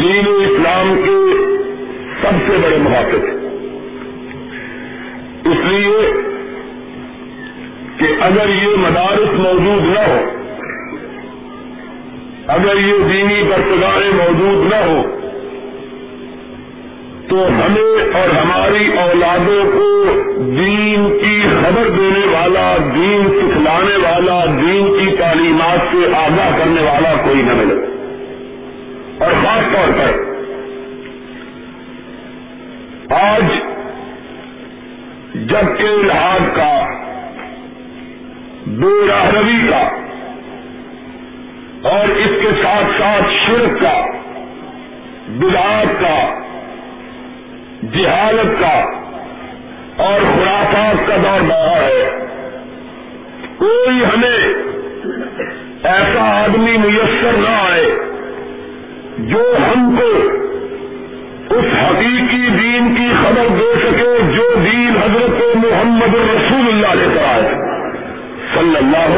دین اسلام کے سب سے بڑے محافظ اس لیے کہ اگر یہ مدارس موجود نہ ہو اگر یہ دینی برتگاہیں موجود نہ ہو تو ہمیں اور ہماری اولادوں کو دین کی خبر دینے والا، دین سکھلانے والا، دین کی تعلیمات سے آگاہ کرنے والا کوئی نہ ملے۔ اور خاص طور پر آج جب کے کا بے روی کا اور اس کے ساتھ ساتھ شرک کا، بدعات کا، جہالت کا اور خرافات کا دور بڑھا ہے، کوئی ہمیں ایسا آدمی میسر نہ آئے جو ہم کو اس حقیقی دین کی خبر دے سکے، جو دین حضرت محمد رسول اللہ لے کر آئے صلی اللہ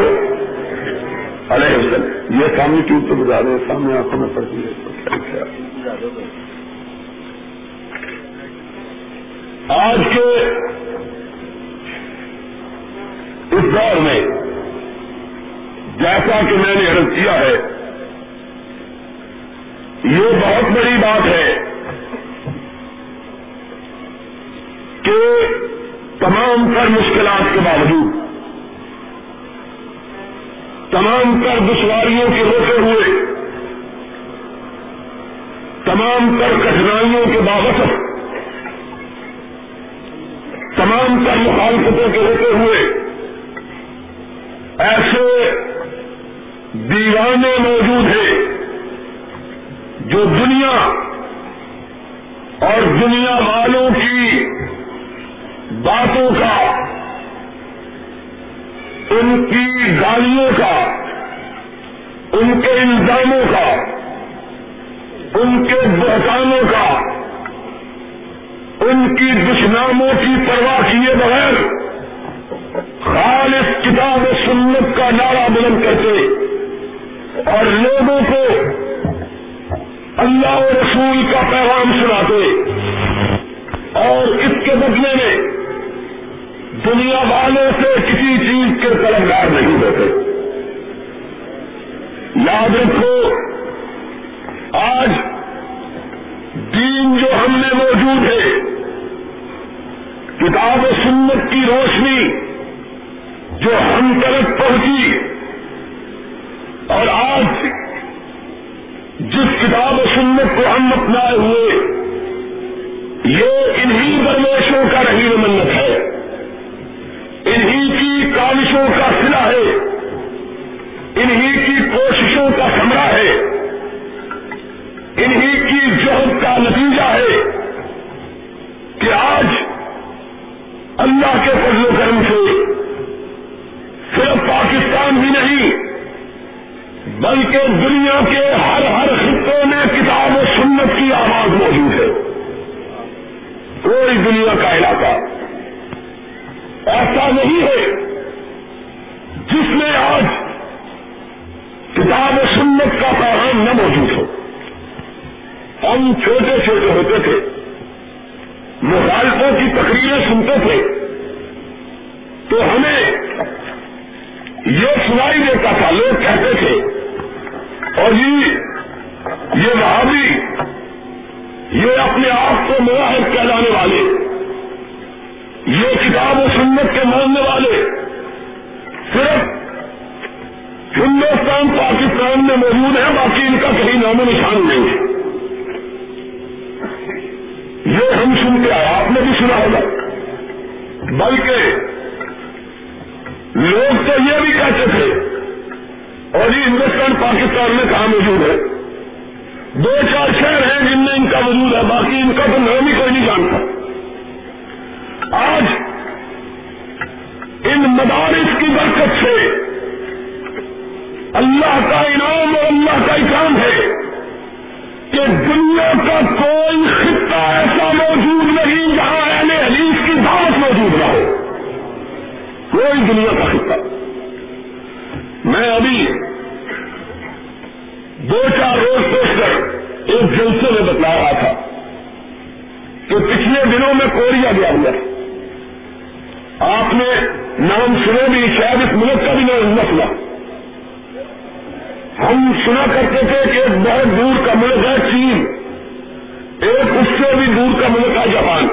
علیہ وسلم۔ یہ سامنے کی تو بتا رہے ہیں سامنے آنکھوں میں پڑتی ہے۔ آج کے اس دور میں جیسا کہ میں نے عرض کیا ہے یہ بہت بڑی بات ہے کہ تمام تر مشکلات کے باوجود، تمام تر دشواریوں کے ہوتے ہوئے، تمام تر کٹھنائیوں کے باوجود تمام تر مخالفتوں کے ہوتے ہوئے، ایسے دیوانے موجود ہیں جو دنیا اور دنیا والوں کی باتوں کا، ان کی گالیوں کا، ان کے الزاموں کا، ان کے بہتانوں کا، ان کی دشناموں کی پرواہ کیے بغیر خالص کتاب و سنت کا نعرہ بلند کرتے اور لوگوں کو اللہ و رسول کا پیغام سناتے اور اس کے بدلے میں دنیا والوں سے کسی چیز کے طلبگار نہیں ہوتے۔ یاد رکھو، آج دین جو ہم میں موجود ہے، کتاب و سنت کی روشنی جو ہم تک پہنچی اور آج جس کتاب و سنت کو ہم اپنائے ہوئے، یہ انہی درویشوں کا رہی منت ہے۔ انہی کی کاوشوں کا سلا ہے۔ انہی کی کوششوں کا سمرا ہے۔ انہی کی جہد کا نتیجہ ہے کہ آج اللہ کے فضل و کرم سے صرف پاکستان ہی نہیں بلکہ دنیا کے ہر ہر خطے میں کتاب و سنت کی آواز موجود ہے۔ کوئی دنیا کا علاقہ ایسا نہیں ہے جس میں آج کتاب و سنت کا پیغام نہ موجود ہو۔ ہم چھوٹے چھوٹے ہوتے تھے مخالفوں کی تقریریں سنتے تھے، تو ہمیں یہ سنائی دیتا تھا، لوگ کہتے تھے اور یہ یہ وہابی، یہ اپنے آپ کو مواحد کہلانے والے، یہ کتاب و سنت کے ماننے والے، صرف ہندوستان، پاکستان میں موجود ہیں، باقی ان کا کہیں نام و نشان نہیں ہے۔ یہ ہم سنتے آئے، آپ نے بھی سنا ہوگا۔ بلکہ لوگ تو یہ بھی کہتے تھے اور یہ ہندوستان پاکستان میں کہاں موجود ہے؟ دو چار شہر ہیں جن میں ان کا وجود ہے، باقی ان کا تو نام ہی کوئی نہیں جانتا۔ آج ان مدارس کی برکت سے اللہ کا انعام اور اللہ کا اکرام ہے کہ دنیا کا کوئی خطہ ایسا موجود نہیں جہاں اہل حدیث کی دعوت موجود نہ ہو۔ کوئی دنیا کا خطہ۔ میں ابھی دو چار روز سوچ کر ایک جلسے میں بتلا رہا تھا کہ پچھلے دنوں میں کوریا گیا ہوا آپ نے نام سنے بھی، شاید اس ملک کا بھی نام نہ سنا۔ ہم سنا کرتے تھے کہ ایک بہت دور کا ملک ہے چین۔ ایک اس سے بھی دور کا ملک ہے جاپان۔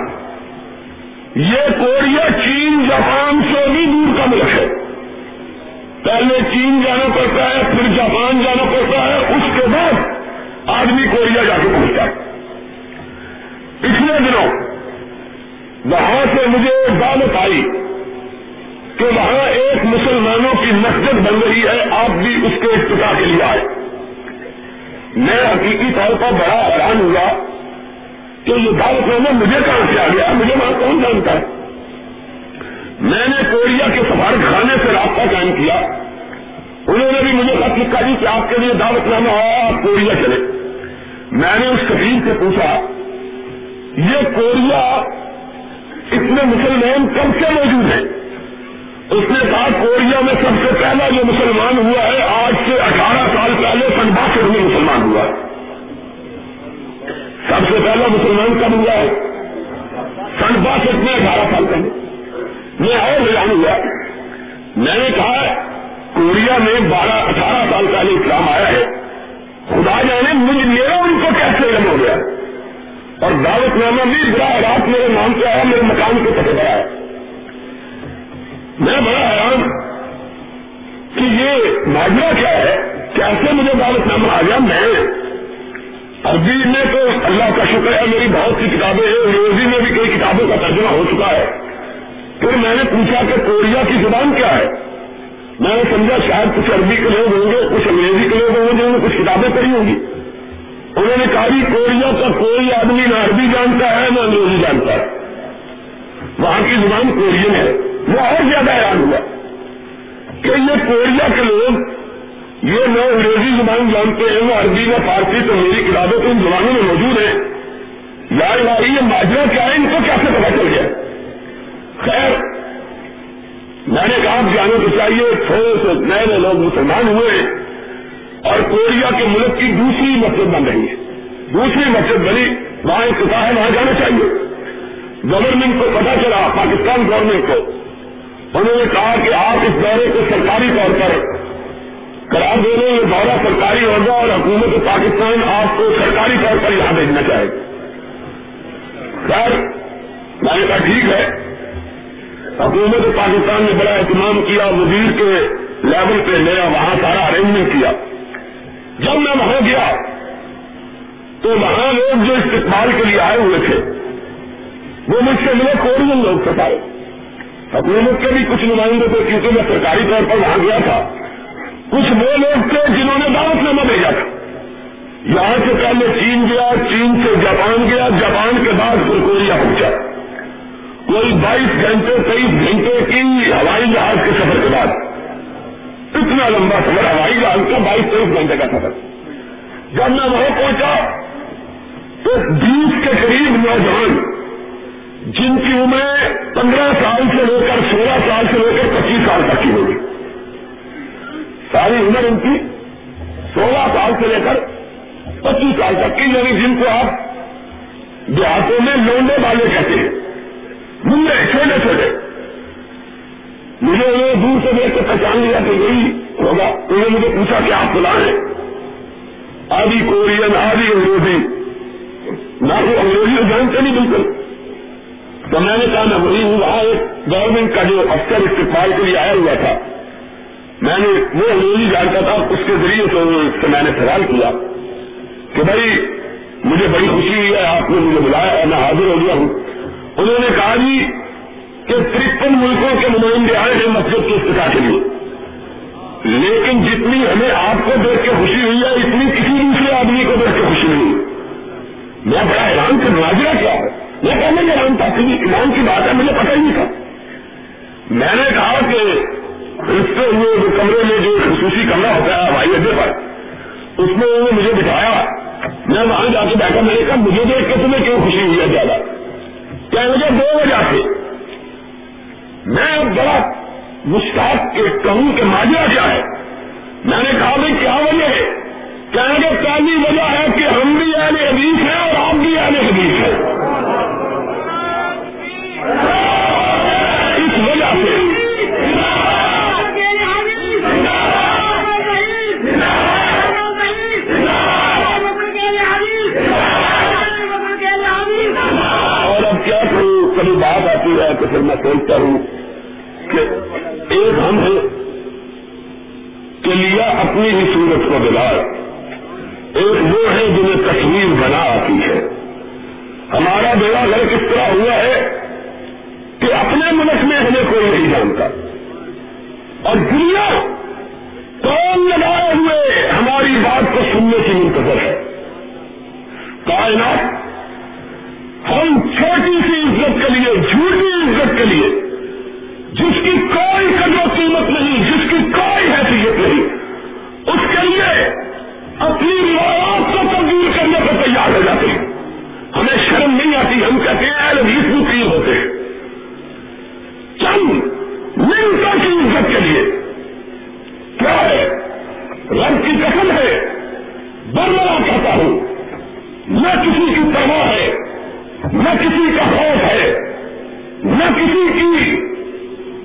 یہ کوریا چین، جاپان سے بھی دور کا ملک ہے۔ پہلے چین جانا پڑتا ہے، پھر جاپان جانا پڑتا ہے، اس کے بعد آدمی کوریا جا کے پہنچتا ہے۔ پچھلے دنوں وہاں سے مجھے دعوت آئی کہ وہاں ایک مسلمانوں کی مسجد بن رہی ہے، آپ بھی اس کے افتتاح کے لیے آئے۔ میں حقیقی طور پر بڑا حیران ہوا کہ یہ دعوت نامہ مجھے کہاں سے آ گیا؟ مجھے وہاں کون جانتا ہے؟ میں نے کوریا کے سفارت خانے سے رابطہ قائم کیا۔ انہوں نے بھی مجھے خط لکھا دی کہ آپ کے لیے دعوت نامہ آپ کوریا چلے۔ میں نے اس کفیل سے پوچھا، یہ کوریا اتنے مسلمان کب سے موجود ہیں؟ اس نے کہا، کوریا میں سب سے پہلا جو مسلمان ہوا ہے، آج سے اٹھارہ سال پہلے سن باسٹھ میں مسلمان ہوا ہے۔ سب سے پہلا مسلمان کب ہوا ہے؟ سن باسٹھ میں اٹھارہ سال پہلے۔ میں اور حیران ہوا میں نے کہا، کوریا میں بارہ اٹھارہ سال پہلے اسلام آیا ہے۔ خدا جانے مجھ میرا ان کو کیسے علم ہو گیا۔ اور دعوت نامہ بھی براہ رات میرے نام سے آیا، میرے مکان کے پتہ آیا۔ میں بڑا حیران کہ یہ ماجرا کیا ہے؟ کیسے مجھے دعوت نامہ آ گیا؟ میں عربی میں تو اللہ کا شکر ہے، میری بہت سی کتابیں ہیں، انگریزی میں بھی کئی کتابوں کا ترجمہ ہو چکا ہے۔ پھر میں نے پوچھا کہ کوریا کی زبان کیا ہے؟ میں نے سمجھا شاید کچھ عربی کے لوگ ہوں گے، کچھ انگریزی کے لوگ ہوں گے جنہوں نے کچھ کتابیں پڑھی ہوں گی۔ انہوں نے کہا کوریا کا کوئی آدمی نہ عربی جانتا ہے، نہ انگریزی جانتا ہے۔ وہاں کی زبان کورین ہے۔ وہ اور زیادہ حیران ہوا کہ یہ کوریا کے لوگ یہ نہ انگریزی زبان جانتے ہیں، نہ عربی، نہ فارسی، تو میری کتابیں تو ان زبانوں میں موجود ہیں۔ یار بھائی یہ ماجرا کیا ہے؟ ان کو کیسے پتا چل گیا؟ خیر۔ میں نے کہا جانے کو چاہیے تھوڑے سے نئے نئے لوگ مسلمان ہوئے اور کوریا کے ملک کی دوسری مسجد بن رہی ہے۔ دوسری مسجد بنی، وہاں ایک ہے، وہاں جانا چاہیے۔ گورنمنٹ کو پتا چلا، پاکستان گورنمنٹ کو۔ انہوں نے کہا کہ آپ اس دورے کو سرکاری طور پر قرار دے لیں یہ دورہ سرکاری ہوگا اور حکومت پاکستان آپ کو سرکاری طور پر یہاں بھیجنا چاہے خیر، میں نے کہا ٹھیک ہے۔ حکومت پاکستان نے بڑا اہتمام کیا، وزیر کے لیول پہ لیا وہاں سارا ارینجمنٹ کیا۔ جب میں وہاں گیا، تو وہاں لوگ جو استقبال کے لیے آئے ہوئے تھے، وہ مجھ سے ملے کورین لوگ ستائے۔ حکومت کے بھی کچھ نمائندے تھے، کیونکہ میں سرکاری طور پر وہاں گیا تھا۔ کچھ وہ لوگ تھے جنہوں نے دعوت نامہ بھیجا تھا۔ یہاں سے پہلے چین گیا، چین سے جاپان گیا، جاپان کے بعد پھر کوریا پہنچا۔ کوئی بائیس گھنٹے تیئیس گھنٹے کی ہوائی جہاز کے سفر کے بعد۔ اتنا لمبا سفر، ہوائی جہاز کا بائیس تیئیس گھنٹے کا سفر۔ جب میں وہاں پہنچا تو بیس کے قریب نوجوان، جن کی عمر پندرہ سال سے لے کر سولہ سال سے لے کر پچیس سال تک کی ہوگی۔ ساری عمر ان کی سولہ سال سے لے کر پچیس سال تک کی یعنی جن کو آپ دیہاتوں میں لونے والے کہتے ہیں۔ منڈے چھوٹے چھوٹے مجھے انہوں دور سے دیکھ کے پہچان لیا کہ یہی ہوگا۔ انہوں نے مجھے پوچھا کہ آپ بلا رہے آدھی کورین، آدھی انگریزی۔ نہ وہ انگریزی جانتے نہیں بالکل۔ تو میں نے کہا، میں وہی ہوں، وہاں ایک گورنمنٹ کا جو افسر استقبال کے لیے آیا ہوا تھا۔ میں نے وہ انگریزی جانتا تھا، اس کے ذریعے سے میں نے سوال کیا کہ بھائی، مجھے بڑی خوشی ہوئی ہے، آپ نے مجھے بلایا اور میں حاضر ہو گیا ہوں۔ انہوں نے کہا جی کہ ترپن ملکوں کے نمائندے آئے ہیں مسجد کے افتتاح کے لیے۔ لیکن جتنی ہمیں آپ کو دیکھ کے خوشی ہوئی ہے، اتنی کسی دوسرے آدمی کو دیکھ کے خوشی نہیں ہوئی۔ میں بڑا حیران کہ ناجرہ کیا ہے؟ میں پہلے جانتا کہ ایمان کی بات ہے، مجھے پتہ ہی نہیں تھا۔ میں نے کہا کہ اس سے وہ کمرے میں جو خصوصی کمرہ ہوتا ہے ہوائی اڈے پر اس میں انہوں نے مجھے بٹھایا۔ میں وہاں جا کے بیٹھا، میں نے کہا مجھے دیکھ کے تمہیں کیوں خوشی ہوئی ہے زیادہ؟ کیا مجھے دو وجہ سے میں بڑا مشتاق کے کہوں کہ ماجرا کیا ہے؟ میں نے کہا بھائی کیا وجہ ہے؟ کہنے گے پہلی وجہ ہے کہ ہم بھی اہل حدیث ہیں اور آپ بھی اہل حدیث ہیں۔ اس وجہ سے اور اب کیا کروں کبھی بات آتی ہے تو پھر میں سوچتا ہوں کہ ایک ہم ہیں کہ لیا اپنی ہی صورت کو بگاڑ۔ ایک وہ ہے جنہیں تصویر بنا آتی ہے۔ ہمارا بیڑا گھر کس طرح ہوا ہے کہ اپنے ملک میں ہمیں کوئی نہیں جانتا۔ اور دنیا کون لگائے ہوئے ہماری بات کو سننے کی منتظر ہے۔ کائنات ہم چھوٹی سی عزت کے لیے، جھوٹی عزت کے لیے، جس کی کوئی قدر و قیمت نہیں، جس کی کوئی حیثیت نہیں، اس کے لیے اپنی روایات کو تبدیل کرنے پر تیار ہو جاتے ہیں۔ ہمیں شرم نہیں آتی، ہم کہتے ہیں اہل مقیم ہوتے ہیں؟ چند منٹوں کی عزت کے لیے کیا ہے؟ رب کی قسم ہے، برملا کہتا ہوں۔ نہ کسی کی پرواہ ہے۔ نہ کسی کا خوف ہے، نہ کسی کی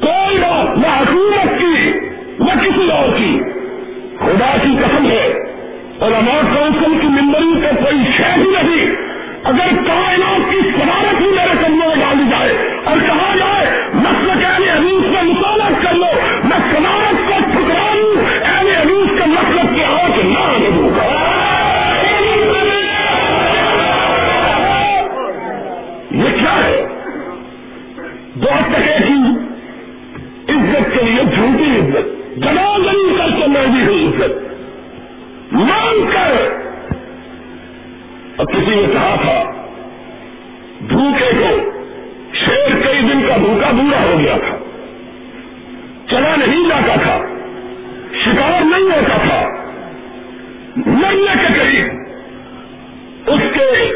کوئی بات نہ حکومت کی، نہ کسی اور کی۔ خدا کی قسم ہے اور اماؤٹ کونسل کی ممبری کا کوئی شہ ہی نہیں۔ اگر کائنات کی صدارت ہی میرے کمروں میں ڈالی جائے، اور کہا جائے، نسل کے اہل حدیث میں مطالعہ کر لو، میں صدارت کو ٹھکرا لوں اہل حدیث کا مطلب کیا ہو کہ نہ آنے دوں گا یہ کیا ہے دو ٹکے کی عزت کے لیے جھوٹی عزت جنا گری کر کے موجی ہوئی عزت۔ مان کر۔ اور کسی نے کہا تھا، بھوکے کو شیر کئی دن کا بھوکا بورا ہو گیا تھا، چلا نہیں جاتا تھا، شکار نہیں ہوتا تھا۔ مرنے کے قریب اس کے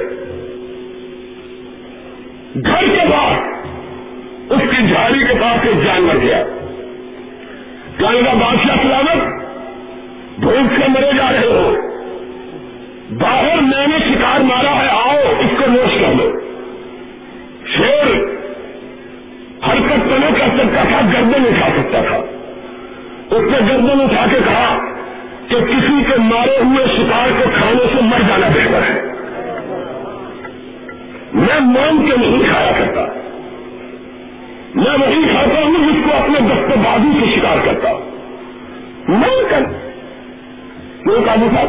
گھر کے بعد کی جھاڑی کے پاس ایک جانور گیا۔ کہنے کا بادشاہ سلامت، بھوک سے مرے جا رہے ہو۔ باہر میں نے شکار مارا ہے، آؤ، اس کو نوش کر لو۔ شیر حرکت تو نہیں کر سکتا تھا، گردن اٹھا سکتا تھا۔ اس نے گردن اٹھا کے کہا کہ کسی کے مارے ہوئے شکار کو کھانے سے مر جانا بہتر ہے۔ میں مان کے نہیں کھایا کرتا۔ میں وہی کھاتا ہوں جس کو اپنے دست بازو سے شکار کرتا ہوں۔ مان کر۔ کیوں جی صاحب؟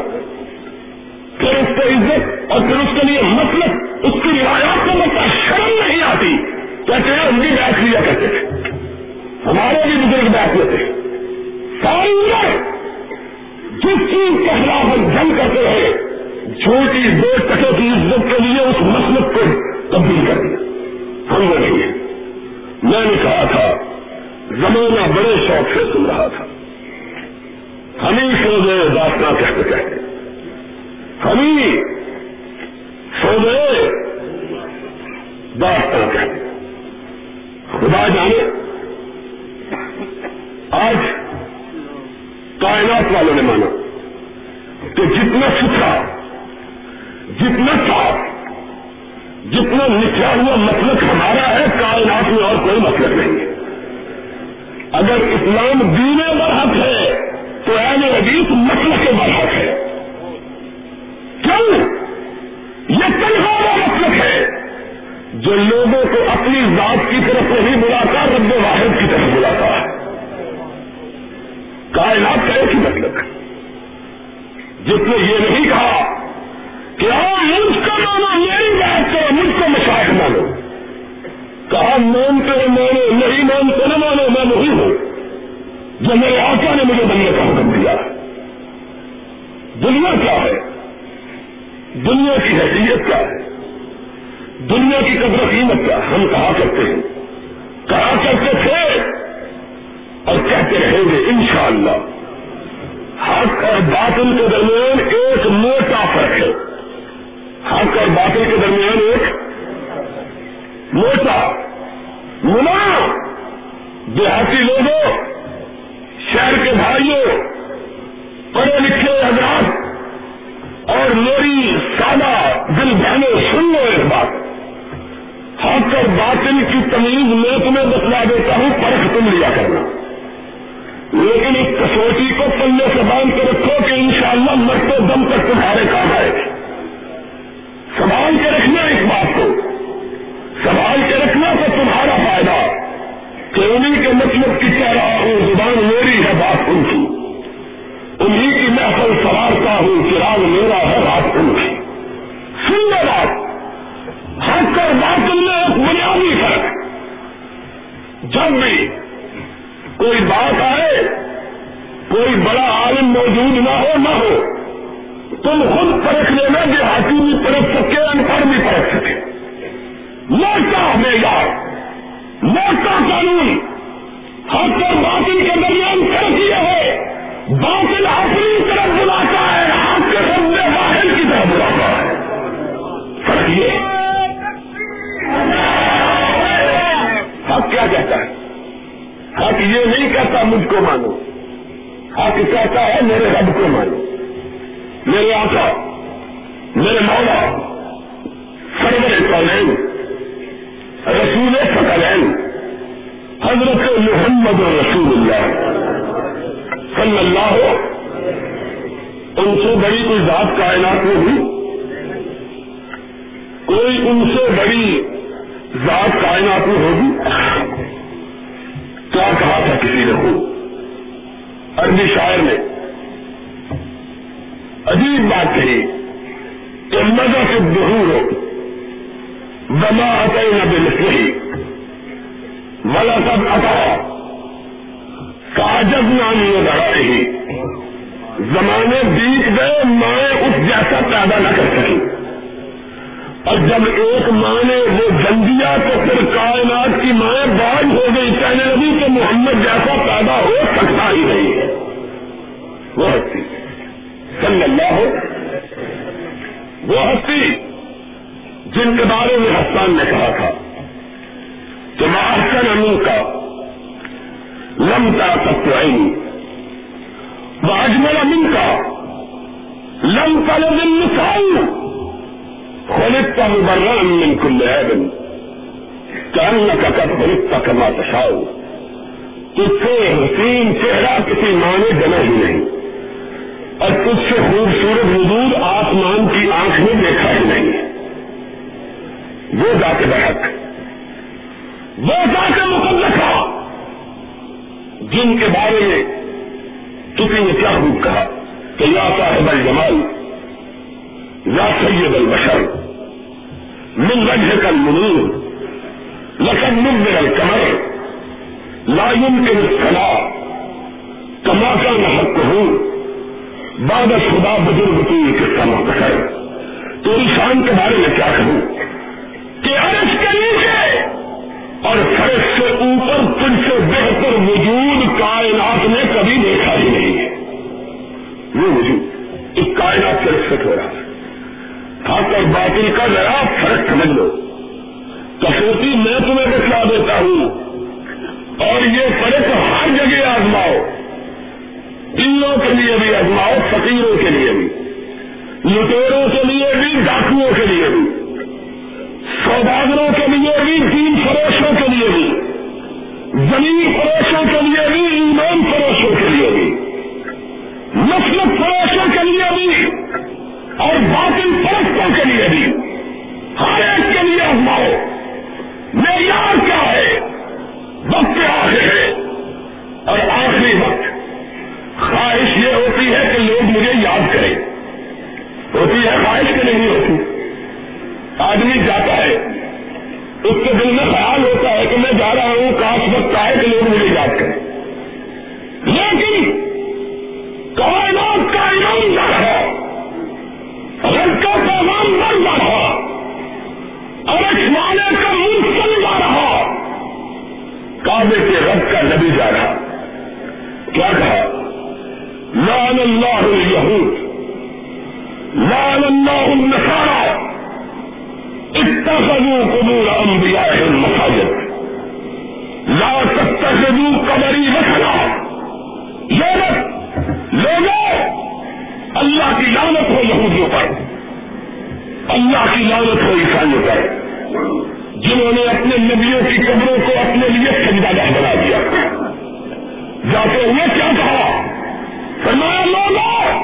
پھر اس کو عزت اور پھر اس کے لیے مطلب اس کی روایات کو بتا شرم نہیں آتی۔ کہتے ہیں، ہم بھی بیٹھ لیا کرتے تھے۔ ہمارے بھی بزرگ بیٹھ لیتے ساری عمر جس چیز کے خلاف ہم جنگ کرتے رہے چھوٹی دو ٹکے کی عزت کے لیے اس مسلک کو تبدیل کر دیا۔ ہم وہ نہیں ہیں۔ میں نے کہا تھا، زمانہ بڑے شوق سے سن رہا تھا۔ ہمیں سو گئے داستان کہتے کہتے ہمیں سو گئے داستان کہتے خدا جانے، آج کائنات والوں نے مانا کہ جتنا ستھرا جتنا صاف جتنا نکلا ہوا مطلب ہمارا ہے، کائنات میں اور کوئی مطلب نہیں ہے۔ اگر اسلام دین برحق ہے، تو اہل حدیث مسلک کے برحق ہے کیوں؟ یہ تنہا وہ مطلب ہے۔ جو لوگوں کو اپنی ذات کی طرف نہیں بلاتا، رب واحد کی طرف بلاتا ہے۔ کائنات کا ایک ہی مطلب ہے۔ جس نے یہ نہیں کہا کہ آپ مجھ کو مانو میری بات کرو، مجھ کو مشاہد مانو کہا مانتے ہو مانو نہیں مانتے نہ مانو میں وہی ہوں۔ جو میرے آقا نے مجھے بننے کا حکم دیا۔ دنیا کیا ہے؟ دنیا کی حیثیت کیا ہے؟ دنیا کی قدر قیمت کیا ہم کہا کرتے ہیں۔ کہا کرتے تھے اور کہتے رہیں گے، انشاءاللہ۔ حق اور باطل کے درمیان ایک موٹا فرق ہے۔ حق اور باطل کے درمیان ایک موٹا منا دیہاتی لوگوں، شہر کے بھائیوں، پڑھے لکھے حضرات اور میری سادہ دل بہنوں سن لو ایک بات۔ حق اور باطل کی تمیز میں تمہیں بتلا دیتا ہوں، پرکھ تم لیا کرنا۔ لیکن اس کسوٹی کو پلے سے باندھ کے رکھو کہ انشاءاللہ مرتے دم تک تمہارے کام آئے۔ سنبھال کے رکھنا اس بات کو۔ سنبھال کے رکھنا تو تمہارا فائدہ۔ کہ انہیں کے مطلب کی کہہ رہا ہوں زبان میری ہے بات ان کی۔ انہیں کی محفل سوارتا ہوں، چراغ میرا ہے بات ان کی۔ سن لو بات۔ ہر کر بات میں ایک بنیادی فرق۔ جب بھی کوئی بات آئے، کوئی بڑا عالم موجود نہ ہو نہ ہو۔ تم خود پرکھ لینا کہ ہاتھی بھی پرکھ سکے ان پڑھ بھی پرکھ سکے۔ موٹا معیار موٹا قانون۔ حق اور باطل کے درمیان فرق یہ ہے، باطل اپنی طرف بلاتا ہے حق کے رب واحد کی طرف بلاتا ہے۔ فرق یہ حق کیا کہتا ہے؟ حق یہ نہیں کہتا مجھ کو مانو۔ حق کہتا ہے میرے رب کو مانو۔ میرے آقا، میرے مولا، سرور کالین رسول فکلین حضرت محمد رسول اللہ صلی اللہ ہو ان سے بڑی کوئی ذات کائنات میں ہوئی؟ کوئی ان سے بڑی ذات کائنات میں ہوگی؟ کیا کہا تھا کسی نے ہو عربی شاعر نے عجیب بات کہی کہ مزہ سے بہور ہو۔ بما عطے نہ بلفی سب عطا کاجب نامی ہی زمانے بیت گئے، مائیں اس جیسا پیدا نہ کر سکی اور جب ایک ماں نے وہ جن دیا تو پھر کائنات کی مائیں باز ہو گئی کہنے لگی کہ محمد جیسا پیدا ہو سکتا ہی نہیں۔ ہے وہ ہستی صلی اللہ ہو وہ ہستی جن کے بارے میں حسان نے کہا تھا۔ کہ محسن امین کا لمتا سب وہ اجمل امین کا لم طلب النساء۔ خلقت مبررا من كل عيب كأنك قد خلقت كما تشاء۔ تجھ سے حسین چہرہ کسی ماں نے جنا ہی نہیں۔ اور تجھ سے خوبصورت وجود آسمان کی آنکھ میں دیکھا ہی نہیں۔ وہ ذات بحق۔ وہ جا کے ذات مقدسہ جن کے بارے میں کسی نے کیا خوب کہا کہ یا صاحب الجمال، یا سید البشر، من وجہ وجهك المنور لقد نبر القمر لا يمكن الصلاة كما كان حقه بعد خدا بزرگ کی قصہ مختصر تو انسان کے بارے میں کیا کہوں؟ کہ عرش کے نیچے اور فرش سے اوپر تجھ سے بہتر وجود کائنات نے کبھی دیکھا ہی نہیں ہے۔ وہ وجود اس کائنات سے رخصت ہو رہا ہے۔ حق اور باطل کا ذرا فرق سمجھ لو۔ کسوٹی میں تمہیں بتلا دیتا ہوں اور یہ فرق ہر جگہ آزماؤ۔ دلوں کے لیے بھی آزماؤ فقیروں کے لیے بھی لٹوروں کے لیے بھی ڈاکوؤں کے لیے بھی سوداگروں کے لیے بھی دین فروشوں کے لیے بھی زمین فروشوں کے لیے بھی ایمان فروشوں کے لیے بھی مسلک فروشوں کے لیے بھی اور باطل پرستوں کے لیے بھی ہر ایک کے لیے آزماؤ معیار کیا ہے وقت آخر ہے اور آخری وقت خواہش یہ ہوتی ہے کہ لوگ مجھے یاد کریں۔ ہوتی ہے، خواہش کہ نہیں ہوتی۔ آدمی جاتا ہے، اس کے دل میں خیال ہوتا ہے کہ میں جا رہا ہوں، کاش وقت آئے کہ لوگ مجھے یاد کریں۔ لیکن کائنات کا انعام جا رب کا پیغام بڑھ رہا اور والے کا منہ چل رہا کعبے کے رب کا نبی جا رہا کیا کہا لال اللہ الہود لال اللہ النسارا اتخذوا قبور انبیائهم مساجد لا تتخذوا قبری مسلا یہ لوگوں، اللہ کی لانت ہو یہودیوں پر. اللہ کی لانت ہو عیسائیوں پر. جنہوں نے اپنے نبیوں کی قبروں کو اپنے لیے سجدہ گاہ بنا دیا. جاتے ہوئے کیا کہا؟ فرمایا لوگوں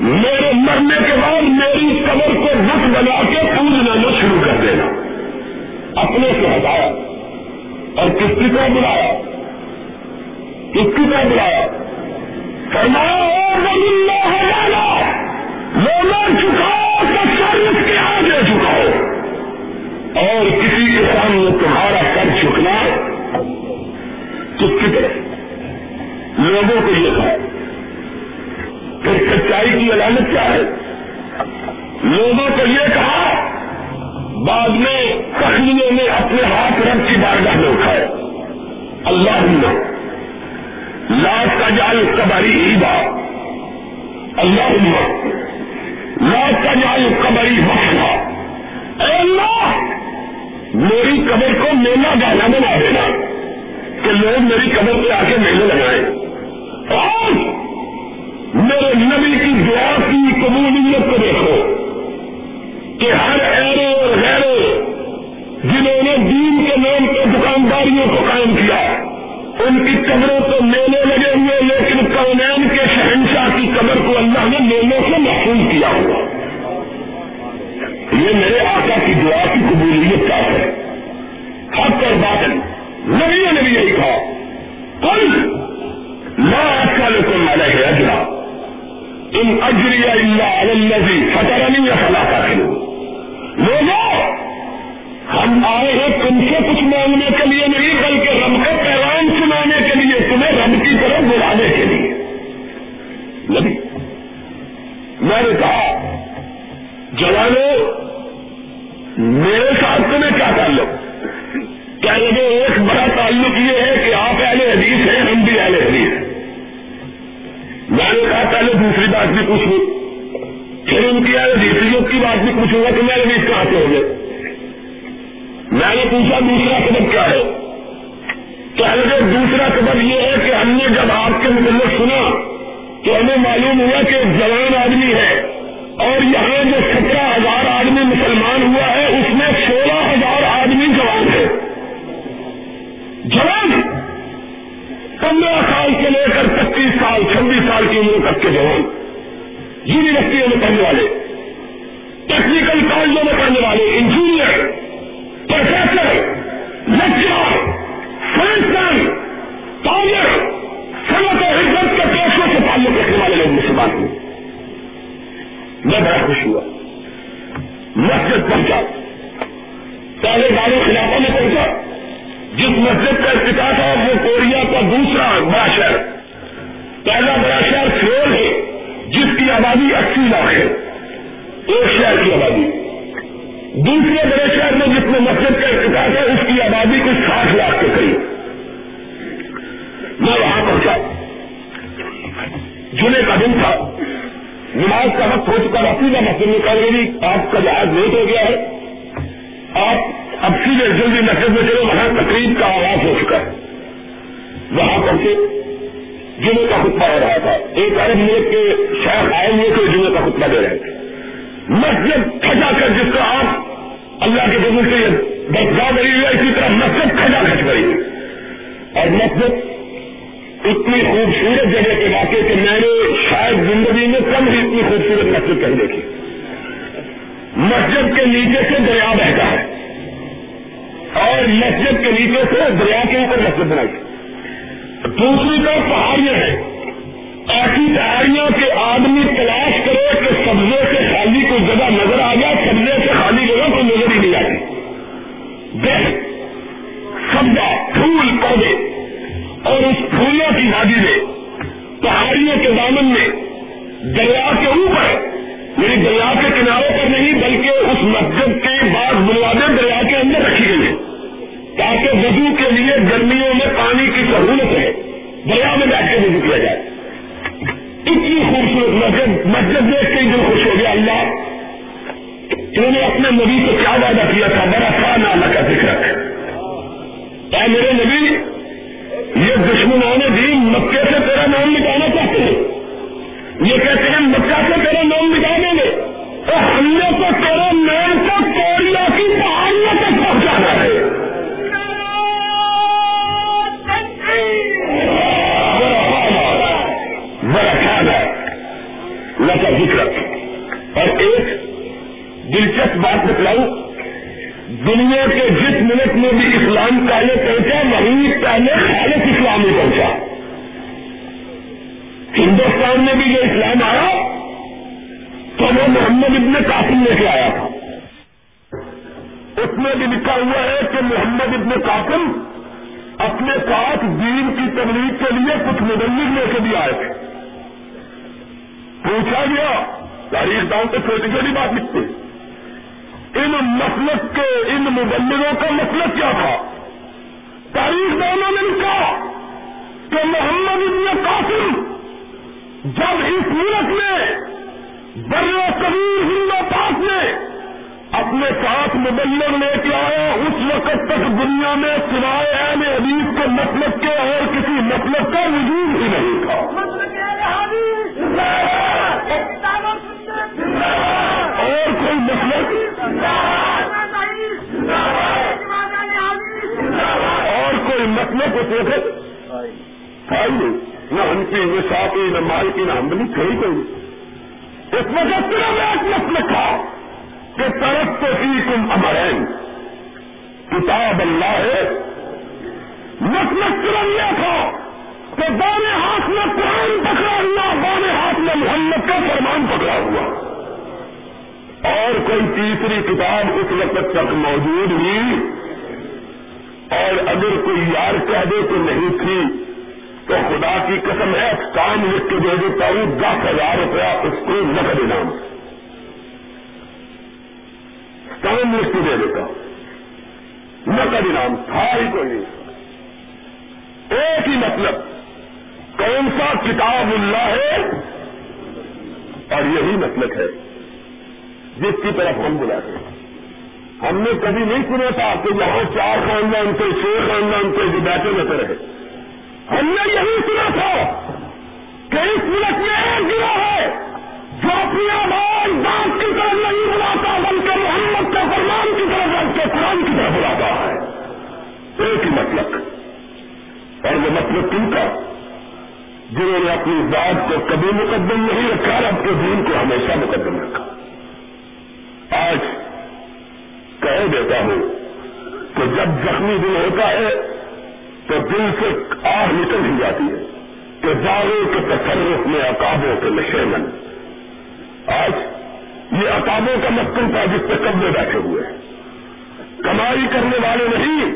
میرے مرنے کے بعد میری قبر کو بت بنا کے پوجنا نہ شروع کر دینا۔ اپنے سے ہٹایا اور کس کی طرح بلایا؟ کس کی طرح بلایا؟ فرمایا لوگوں چکاؤ تو سر اس کے آگے چکاؤ اور کسی کے سامنے تمہارا کر چکنا کس کی طرح لوگوں کو یہ کہا۔ سچائی کی علامت کیا ہے؟ لوگوں کو یہ کہا، بعد میں کشمیوں نے اپنے ہاتھ رب کی بارگاہ میں اٹھائے۔ اللہ لا تجال قبری عیدا اللہ لا تجال قبری بخلا اے اللہ، میری قبر کو میلا گانا بنا دینا کہ لوگ میری قبر پہ آ کے میلے لگائیں۔ اور میرے نبی کی دعا کی قبولیت کو دیکھو کہ ہر ایرے اور غیرے جنہوں نے دین کے نام پہ دکانداریوں کو قائم کیا، ان کی قبروں کو میلے لگے ہوئے، لیکن کونین کے شہنشاہ کی قبر کو اللہ نے میلوں سے محفوظ کیا ہوا۔ یہ میرے آقا کی دعا کی قبولیت کا ہے۔ حق اور باطن نبیوں نے بھی یہی کہا کل لا اسالکم علیہ اجرا ان اجری اللہ الذی فطرنی فلا تاخلوا لوگوں ہم آئے ہیں تم سے کچھ مانگنے کے لیے نہیں، بلکہ رب کا پیغام سنانے کے لیے، تمہیں رب کی طرف بلانے کے لیے۔ نبی، میں نے کہا جوانوں میرے ساتھ تمہیں کیا تعلق؟ کیا لگے ایک بڑا تعلق یہ ہے کہ آپ اہل حدیث ہیں ہم بھی اہل حدیث ہیں میں نے کہا پہلے دوسری بات بھی پوچھ لوں پھر ان کی اہل کی بات بھی پوچھوں گا کہ میں حدیث کہاں سے ہو گئے میں نے پوچھا دوسرا سبب کیا ہے؟ کہہ لگے دوسرا سبب یہ ہے کہ ہم نے جب آپ کے متعلق سنا تو ہمیں معلوم ہوا کہ ایک جوان آدمی ہے اور یہاں جو سترہ ہزار آدمی مسلمان ہوا ہے، اس میں سولہ ہزار آدمی جوان ہے جوان؟ پندرہ سال سے لے کر پچیس سال، چھبیس سال کی عمر تک کے جوان یونیورسٹیوں میں پڑھنے والے۔ ٹیکنیکل کالجوں میں پڑھنے والے انجینئر پروفیسر لیٹ ہو گیا وضو کے لیے گرمیوں میں پانی کی سہولت ہے۔ دریا میں بیٹھ کے وضو کیا جائے۔ اتنی خوبصورت مسجد مسجد دیکھ کے دل خوش ہو گیا۔ اللہ، انہوں نے اپنے نبی کو کیا وعدہ کیا تھا؟ بڑا خا نام کا ذکر۔ اے میرے نبی، یہ دشمنوں نے بھی مکے سے تیرا نام مٹانا چاہتے ہیں۔ یہ کہتے ہیں بچہ سے تیرا نام بتا دیں گے۔ تو ہم نے تو تیرے نام کو کوریا کی پہاڑیوں تک پہنچانا ہے۔ ذکر۔ اور ایک دلچسپ بات بتلاؤں، دنیا کے جس ملک میں بھی اسلام پہلے پہنچا، وہیں پہلے خالص اسلام ہی پہنچا۔ ہندوستان میں بھی یہ اسلام آیا، تو وہ محمد ابن قاسم لے کے آیا تھا۔ اس میں بھی لکھا ہوا ہے کہ محمد ابن قاسم اپنے ساتھ دین کی تبلیغ کے لیے کچھ مبلغ لے کے بھی آئے تھے۔ پوچھا گیا، تاریخ داؤں تو چھوٹی چھوٹی بات لکھتے ان مسلک کے، ان مبلغوں کا مسلک کیا تھا؟ تاریخ دانوں نے لکھا کہ محمد ابن قاسم جب اس ملک میں بر کبیر ہندو پاک میں اپنے ساتھ مبلغ لے کے آیا، اس وقت تک دنیا میں سوائے اہل حدیث کے مطلب کے اور کسی مطلب کا وجود ہی نہیں تھا۔ اور کوئی مطلب؟ اور کوئی مطلب اس وقت؟ تھا نہ ان کی نہ شاپی نہ مال کی، نہ ہمدنی کہیں کوئی۔ اس وقت صرف ایک مطلب تھا کہ طرف تو ہی تم امرین۔ کتاب اللہ ہے۔ مطلب صرف یہ تھا کہ بانے ہاتھ میں قرآن پکڑا ہوا بانے ہاتھ میں محمد کا فرمان پکڑا ہوا۔ اور کوئی تیسری کتاب اس وقت تک موجود ہوئی اور اگر کوئی یار کہہ دے تو نہیں تھی، تو خدا کی قسم ہے کام لکھ کے دے دیتا ہوں دس ہزار روپیہ اس کو نقد انعام۔ کام لکھ کے دے دیتا۔ ہوں نقد انعام، تھا ہی کوئی نہیں۔ ایک ہی مطلب۔ کون سا کتاب اللہ ہے؟ اور یہی مطلب ہے۔ جس کی طرف ہم بلاتے ہیں۔ ہم نے کبھی نہیں سنا تھا کہ یہاں چار خاندان کے، چھ خاندان کے جو بیٹھے رہتے رہے ہم نے یہی سنا تھا کہ اس ملک میں ایک گروہ ہے جو اپنی آواز بات کی طرف نہیں بلاتا، بلکہ محمد کے فرمان کی طرف اس کے قرآن کی طرف بلاتا ہے۔ ایک ہی مطلب اور وہ مطلب کن کا؟ جنہوں نے اپنی ذات کو کبھی مقدم نہیں رکھا اور اپنے دین کو ہمیشہ مقدم رکھا۔ آج کہہ دیتا ہوں کہ جب زخمی دل ہوتا ہے تو دل سے آہ نکل ہی جاتی ہے کہ داروں کے تصرف میں اقابوں کے نشے من آج یہ اقابوں کا مسکن تھا جس پہ قبضے بیٹھے ہوئے۔ کمائی کرنے والے نہیں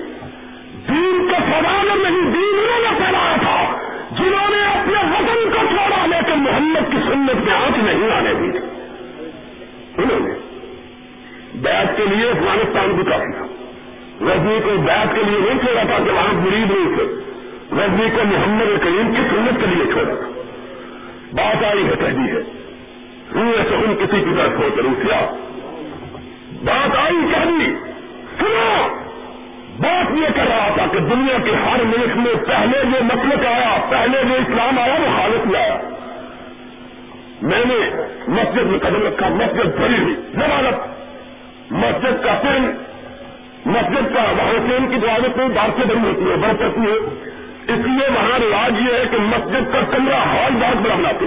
دین کا سوال نہیں دین انہوں نے پھیلایا تھا جنہوں نے اپنے وطن کو چھوڑا لیکن محمد کی سنت میں آنکھ نہیں آنے دی انہوں نے بیت کے لیے افغانستان بھی کافی تھا رجنی کو بیت کے لیے نہیں چھوڑا تھا کہ وہاں غریب نہیں تھے۔ رجنی کو محمد کریم کی سنت کے لیے چھوڑا۔ تھا بات آئی ہے کہہ دی ہے۔ روئے سکون کسی کی طرف ہو ضرور کیا بات آئی کہہ دی سنو۔ بات یہ کر رہا تھا کہ دنیا کے ہر ملک میں پہلے جو مسلک آیا، پہلے جو اسلام آیا، وہ حالت میں آیا۔ میں نے مسجد میں قدم رکھا مسجد بھری ہوئی۔ ضمانت مسجد کا پن مسجد کا وہاں کی دعوت میں بات سے بڑی ہوتی ہے، بڑھ سکتی ہے۔ اس لیے وہاں رواج یہ ہے کہ مسجد کا کمرہ ہال بہت بڑا بناتے